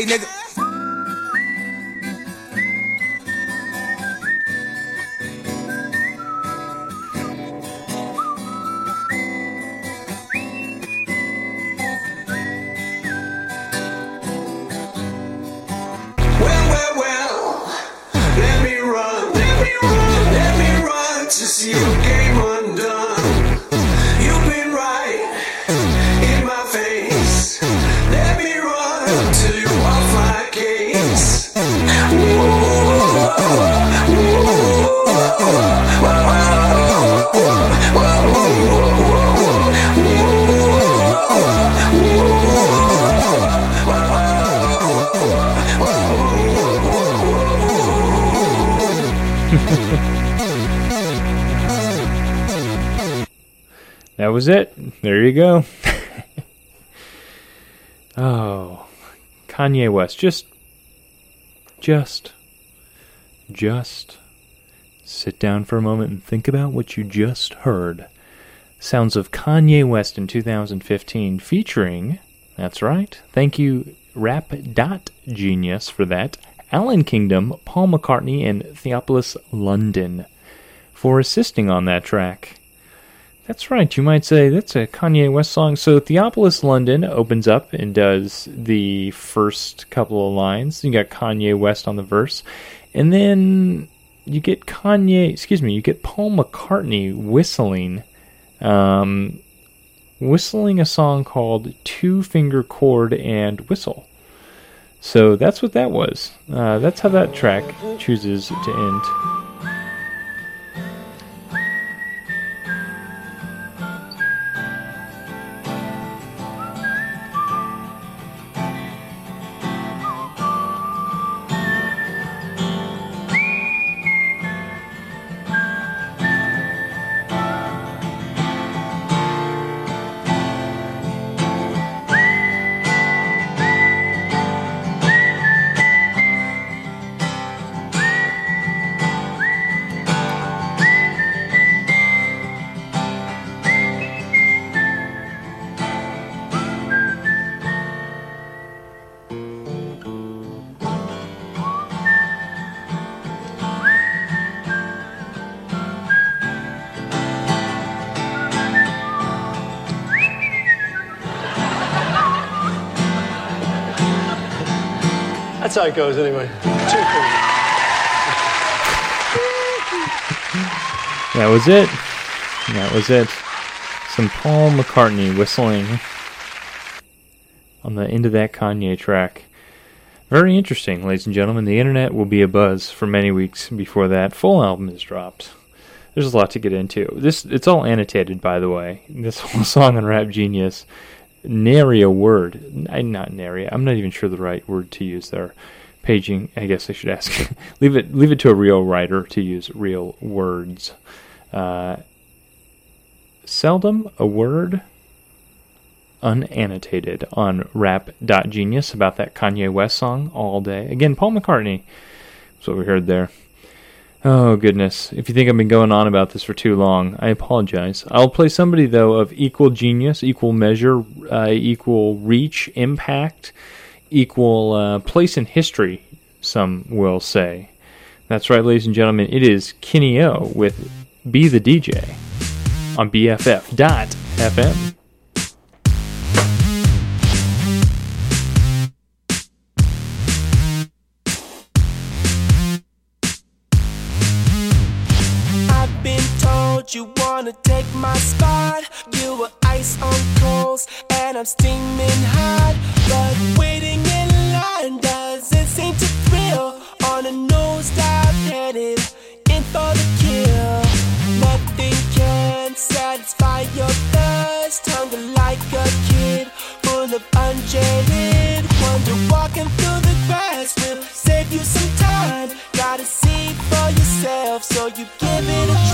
S2: Nigga.
S4: Was it. There you go. oh, Kanye West. Just, just, just sit down for a moment and think about what you just heard. Sounds of Kanye West in 2015 featuring, that's right, thank you, Rap Dot Genius for that, Allan Kingdom, Paul McCartney, and Theophilus London for assisting on that track. That's right. You might say that's a Kanye West song. So Theophilus London opens up and does the first couple of lines. You got Kanye West on the verse. And then you get Kanye, excuse me, you get Paul McCartney whistling um, whistling a song called Two Finger Chord and Whistle. So that's what that was. Uh, that's how that track chooses to end.
S13: Goes, anyway.
S4: That was it. That was it. Some Paul McCartney whistling on the end of that Kanye track. Very interesting, ladies and gentlemen. The internet will be a buzz for many weeks before that full album is dropped. There's a lot to get into. This it's all annotated, by the way. This whole song on Rap Genius, nary a word. n- Not nary. I'm not even sure the right word to use there. Paging. I guess I should ask. leave it. Leave it to a real writer to use real words. Uh, seldom a word unannotated on rap.genius about that Kanye West song all day. Again, Paul McCartney. That's what we heard there. Oh, goodness. If you think I've been going on about this for too long, I apologize. I'll play somebody, though, of equal genius, equal measure, uh, equal reach, impact, equal uh, place in history, some will say. That's right, ladies and gentlemen. It is Kenny O with Be the DJ on BFF.FM.
S14: wanna take my spot. You were ice on coals, and I'm steaming hot. But waiting in line doesn't seem to thrill. On a nosedive headed in for the kill. Nothing can satisfy your thirst. Hunger like a kid, full of unjaded wonder. Walking through the grass will save you some time. Gotta see for yourself, so you give it a try.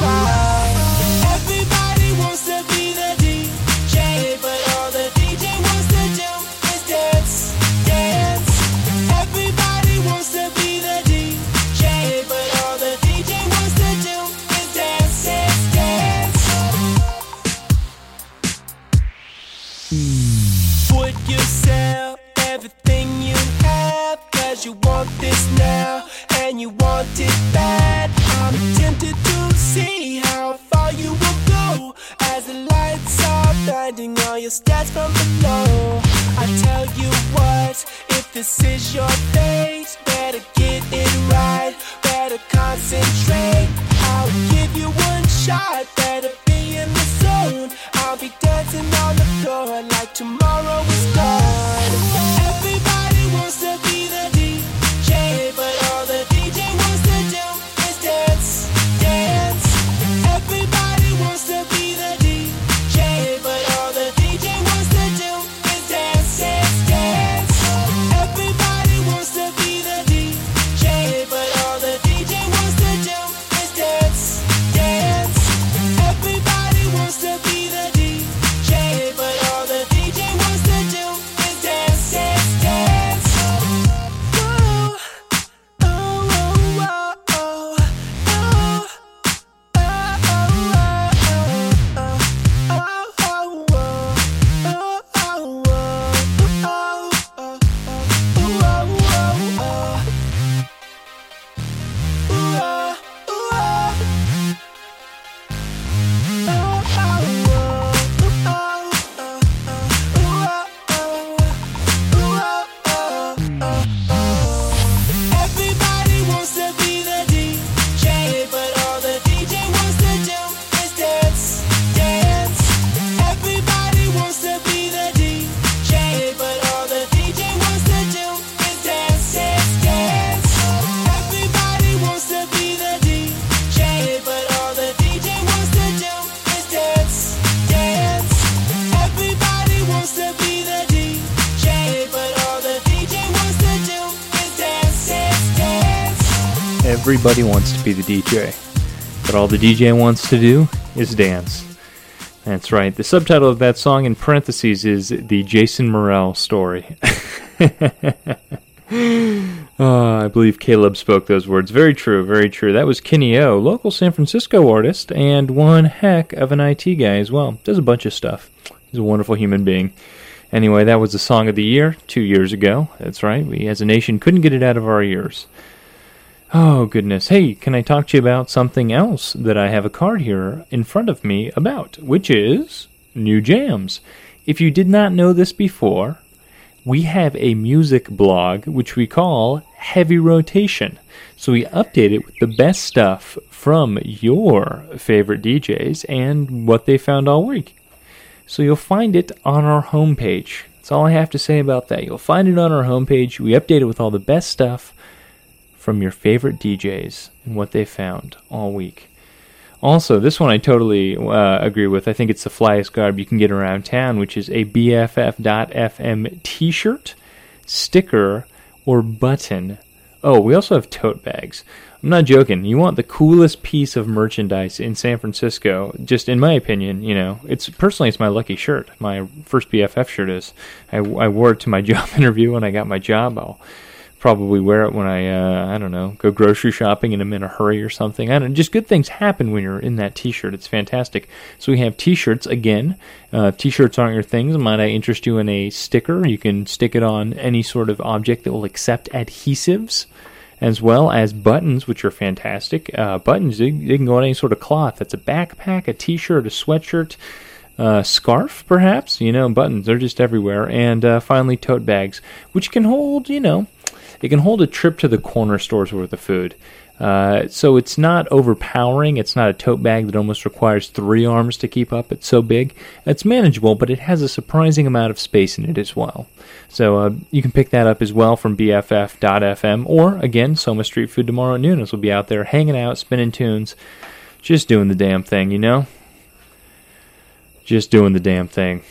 S14: Cause you want this now and you want it bad. I'm tempted to see how far you will go as the lights are blinding all your stats from below. I tell you what, if this is your fate, better get it right, better concentrate. I'll give you one shot, better be in the zone. I'll be dancing on the floor like tomorrow is gone. Everybody wants to be the DJ, but all the DJ wants to do is dance.
S4: That's right. The subtitle of that song in parentheses is The Jason Morrell Story. Ah, I believe Caleb spoke those words. Very true, very true. That was Kenny O, local San Francisco artist, and one heck of an IT guy as well. Does a bunch of stuff. He's a wonderful human being. Anyway, that was the song of the year two years ago. That's right. We as a nation couldn't get it out of our ears. Oh, goodness. Hey, can I talk to you about something else that I have a card here in front of me about, which is new jams. If you did not know this before, we have a music blog which we call Heavy Rotation. So we update it with the best stuff from your favorite DJs and what they found all week. So you'll find it on our homepage. That's all I have to say about that. You'll find it on our homepage. We update it with all the best stuff from your favorite DJs and what they found all week. Also, this one I totally uh, agree with. I think it's the flyest garb you can get around town, which is a BFF.FM t shirt, sticker, or button. Oh, we also have tote bags. I'm not joking. You want the coolest piece of merchandise in San Francisco, just in my opinion, you know. It's personally it's my lucky shirt. My first BFF shirt is. I, I wore it to my job interview when I got my job. I'll probably wear it when I uh, I don't know go grocery shopping and I'm in a hurry or something. I don't just good things happen when you're in that T-shirt. It's fantastic. So we have T-shirts again. Uh, T-shirts aren't your things, might I interest you in a sticker? You can stick it on any sort of object that will accept adhesives. As well as buttons, which are fantastic. Uh, buttons, they, they can go on any sort of cloth. That's a backpack, a t shirt, a sweatshirt, uh, scarf, perhaps. You know, buttons, they're just everywhere. And uh, finally, tote bags, which can hold, you know, it can hold a trip to the corner stores worth of food. Uh, so it's not overpowering. It's not a tote bag that almost requires three arms to keep up. It's so big. It's manageable, but it has a surprising amount of space in it as well. So uh, you can pick that up as well from BFF.FM or again Soma Street Food tomorrow at noon as we'll be out there hanging out, spinning tunes, just doing the damn thing, you know. Just doing the damn thing.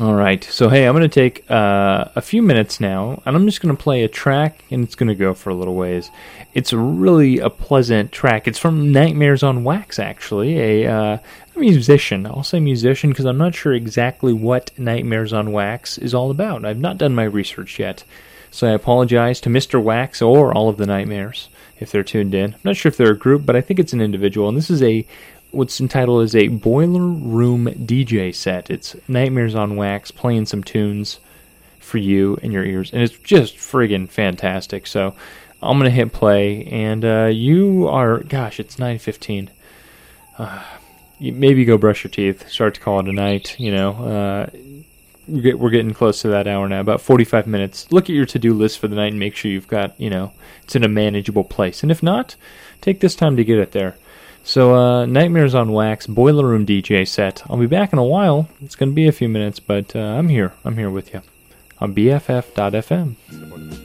S4: All right. So, hey, I'm going to take uh, a few minutes now, and I'm just going to play a track, and it's going to go for a little ways. It's really a pleasant track. It's from Nightmares on Wax, actually, a, uh, a musician. I'll say musician because I'm not sure exactly what Nightmares on Wax is all about. I've not done my research yet. So, I apologize to Mr. Wax or all of the Nightmares if they're tuned in. I'm not sure if they're a group, but I think it's an individual, and this is a what's entitled as a boiler room DJ set. It's Nightmares on Wax playing some tunes for you and your ears, and it's just friggin' fantastic. So I'm gonna hit play, and uh, you are, gosh, it's 9:15. Uh, maybe go brush your teeth, start to call it a night. You know, uh, we're, we're getting close to that hour now, about 45 minutes. Look at your to-do list for the night and make sure you've got, you know, it's in a manageable place. And if not, take this time to get it there. So, uh, Nightmares on Wax, Boiler Room DJ set. I'll be back in a while. It's going to be a few minutes, but uh, I'm here. I'm here with you on BFF.FM.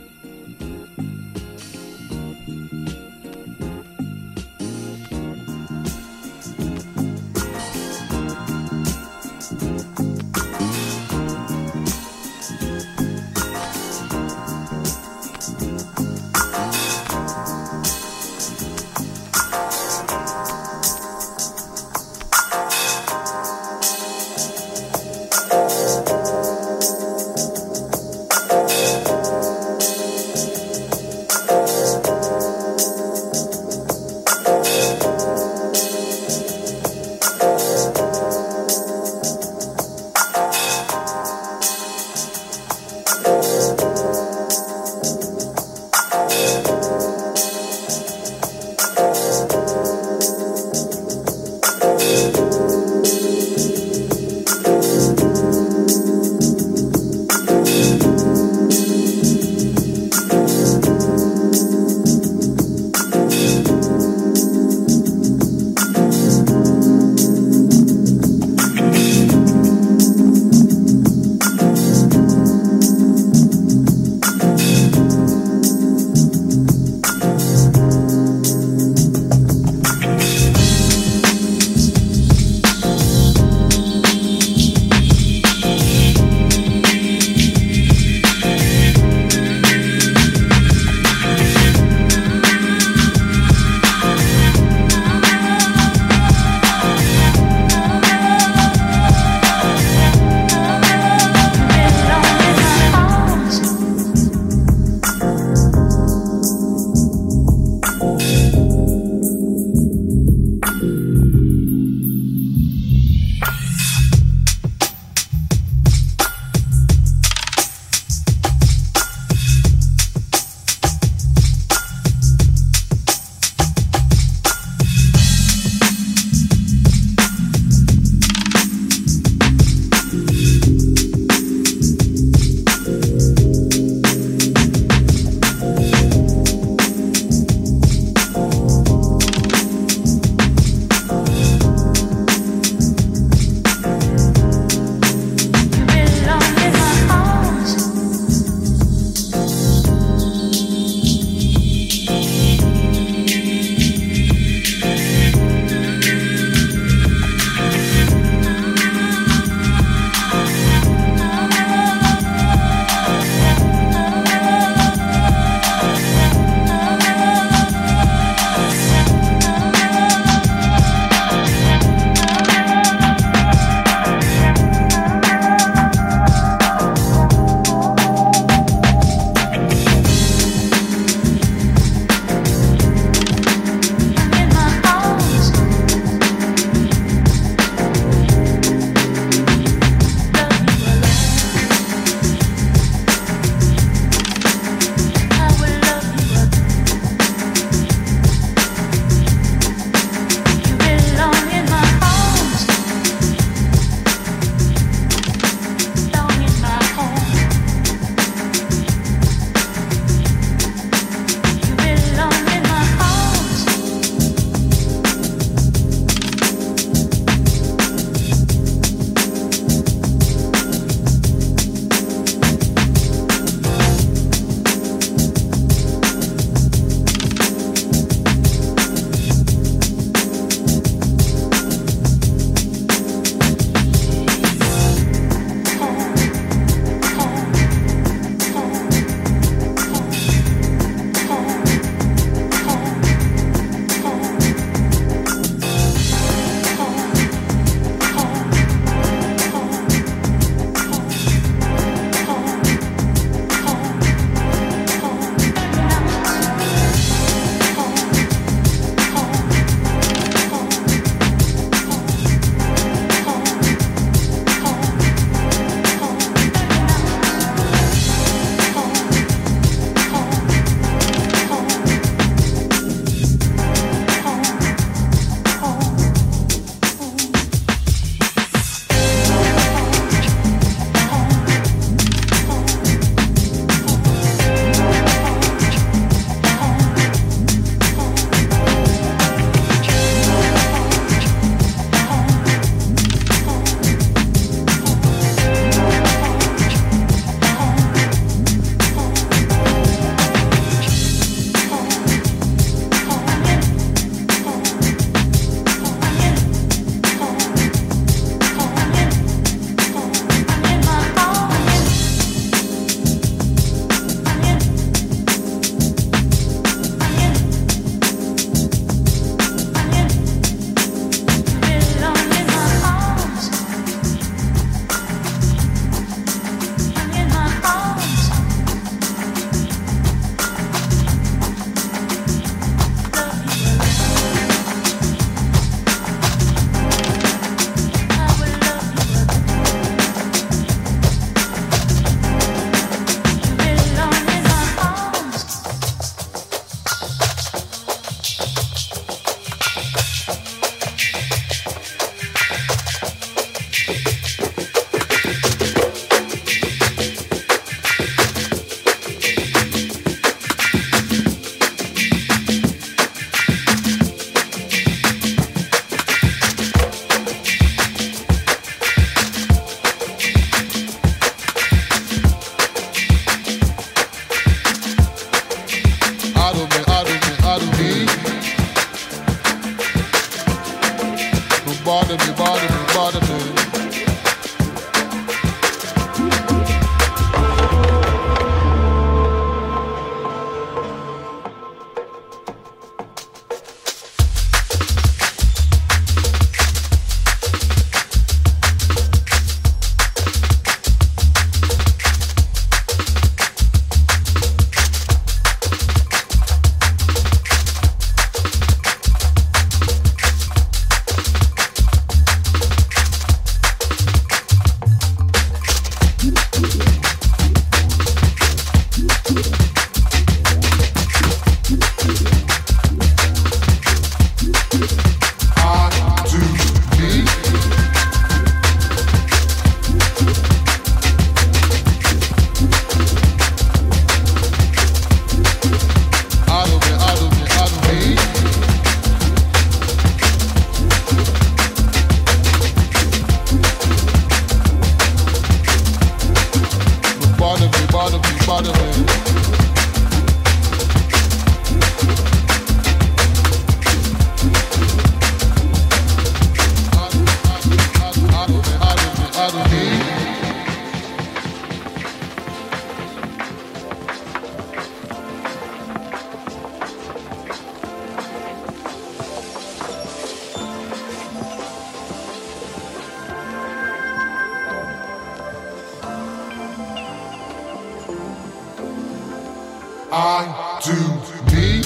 S5: I do me.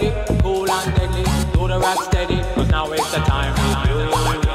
S15: ready, cool and deadly, do the rock steady, cause now it's the time for you.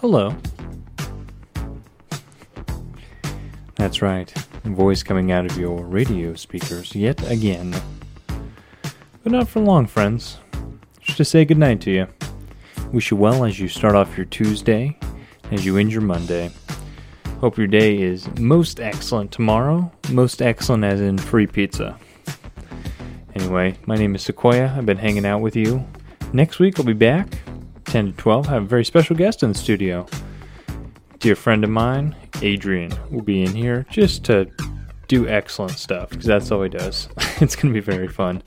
S4: Hello. That's right, voice coming out of your radio speakers yet again. But not for long, friends. Just to say goodnight to you. Wish you well as you start off your Tuesday, as you end your Monday. Hope your day is most excellent tomorrow. Most excellent as in free pizza. Anyway, my name is Sequoia. I've been hanging out with you. Next week I'll be back, 10 to 12. I have a very special guest in the studio. Dear friend of mine, Adrian, will be in here just to do excellent stuff because that's all he does. it's going to be very fun.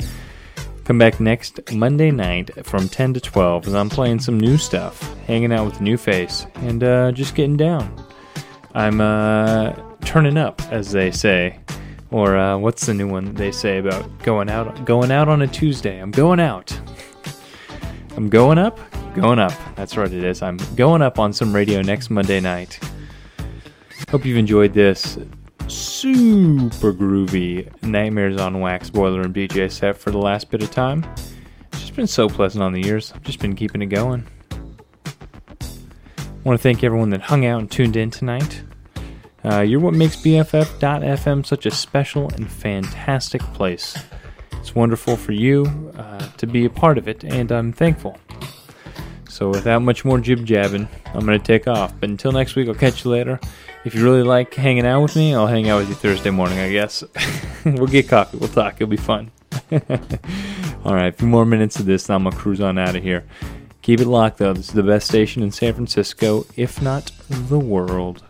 S4: Come back next Monday night from 10 to 12 as I'm playing some new stuff, hanging out with new face, and uh, just getting down. I'm uh, turning up, as they say. Or uh, what's the new one they say about going out? Going out on a Tuesday. I'm going out. I'm going up. Going up. That's what it is. I'm going up on some radio next Monday night. Hope you've enjoyed this super groovy Nightmares on Wax Boiler and BJ set for the last bit of time. It's just been so pleasant on the ears. I've just been keeping it going. I want to thank everyone that hung out and tuned in tonight. Uh, you're what makes BFF.FM such a special and fantastic place. It's wonderful for you uh, to be a part of it, and I'm thankful. So, without much more jib jabbing, I'm to take off. But until next week, I'll catch you later. If you really like hanging out with me, I'll hang out with you Thursday morning, I guess. we'll get coffee, we'll talk, it'll be fun. All right, a few more minutes of this, and I'm to cruise on out of here. Keep it locked, though. This is the best station in San Francisco, if not the world.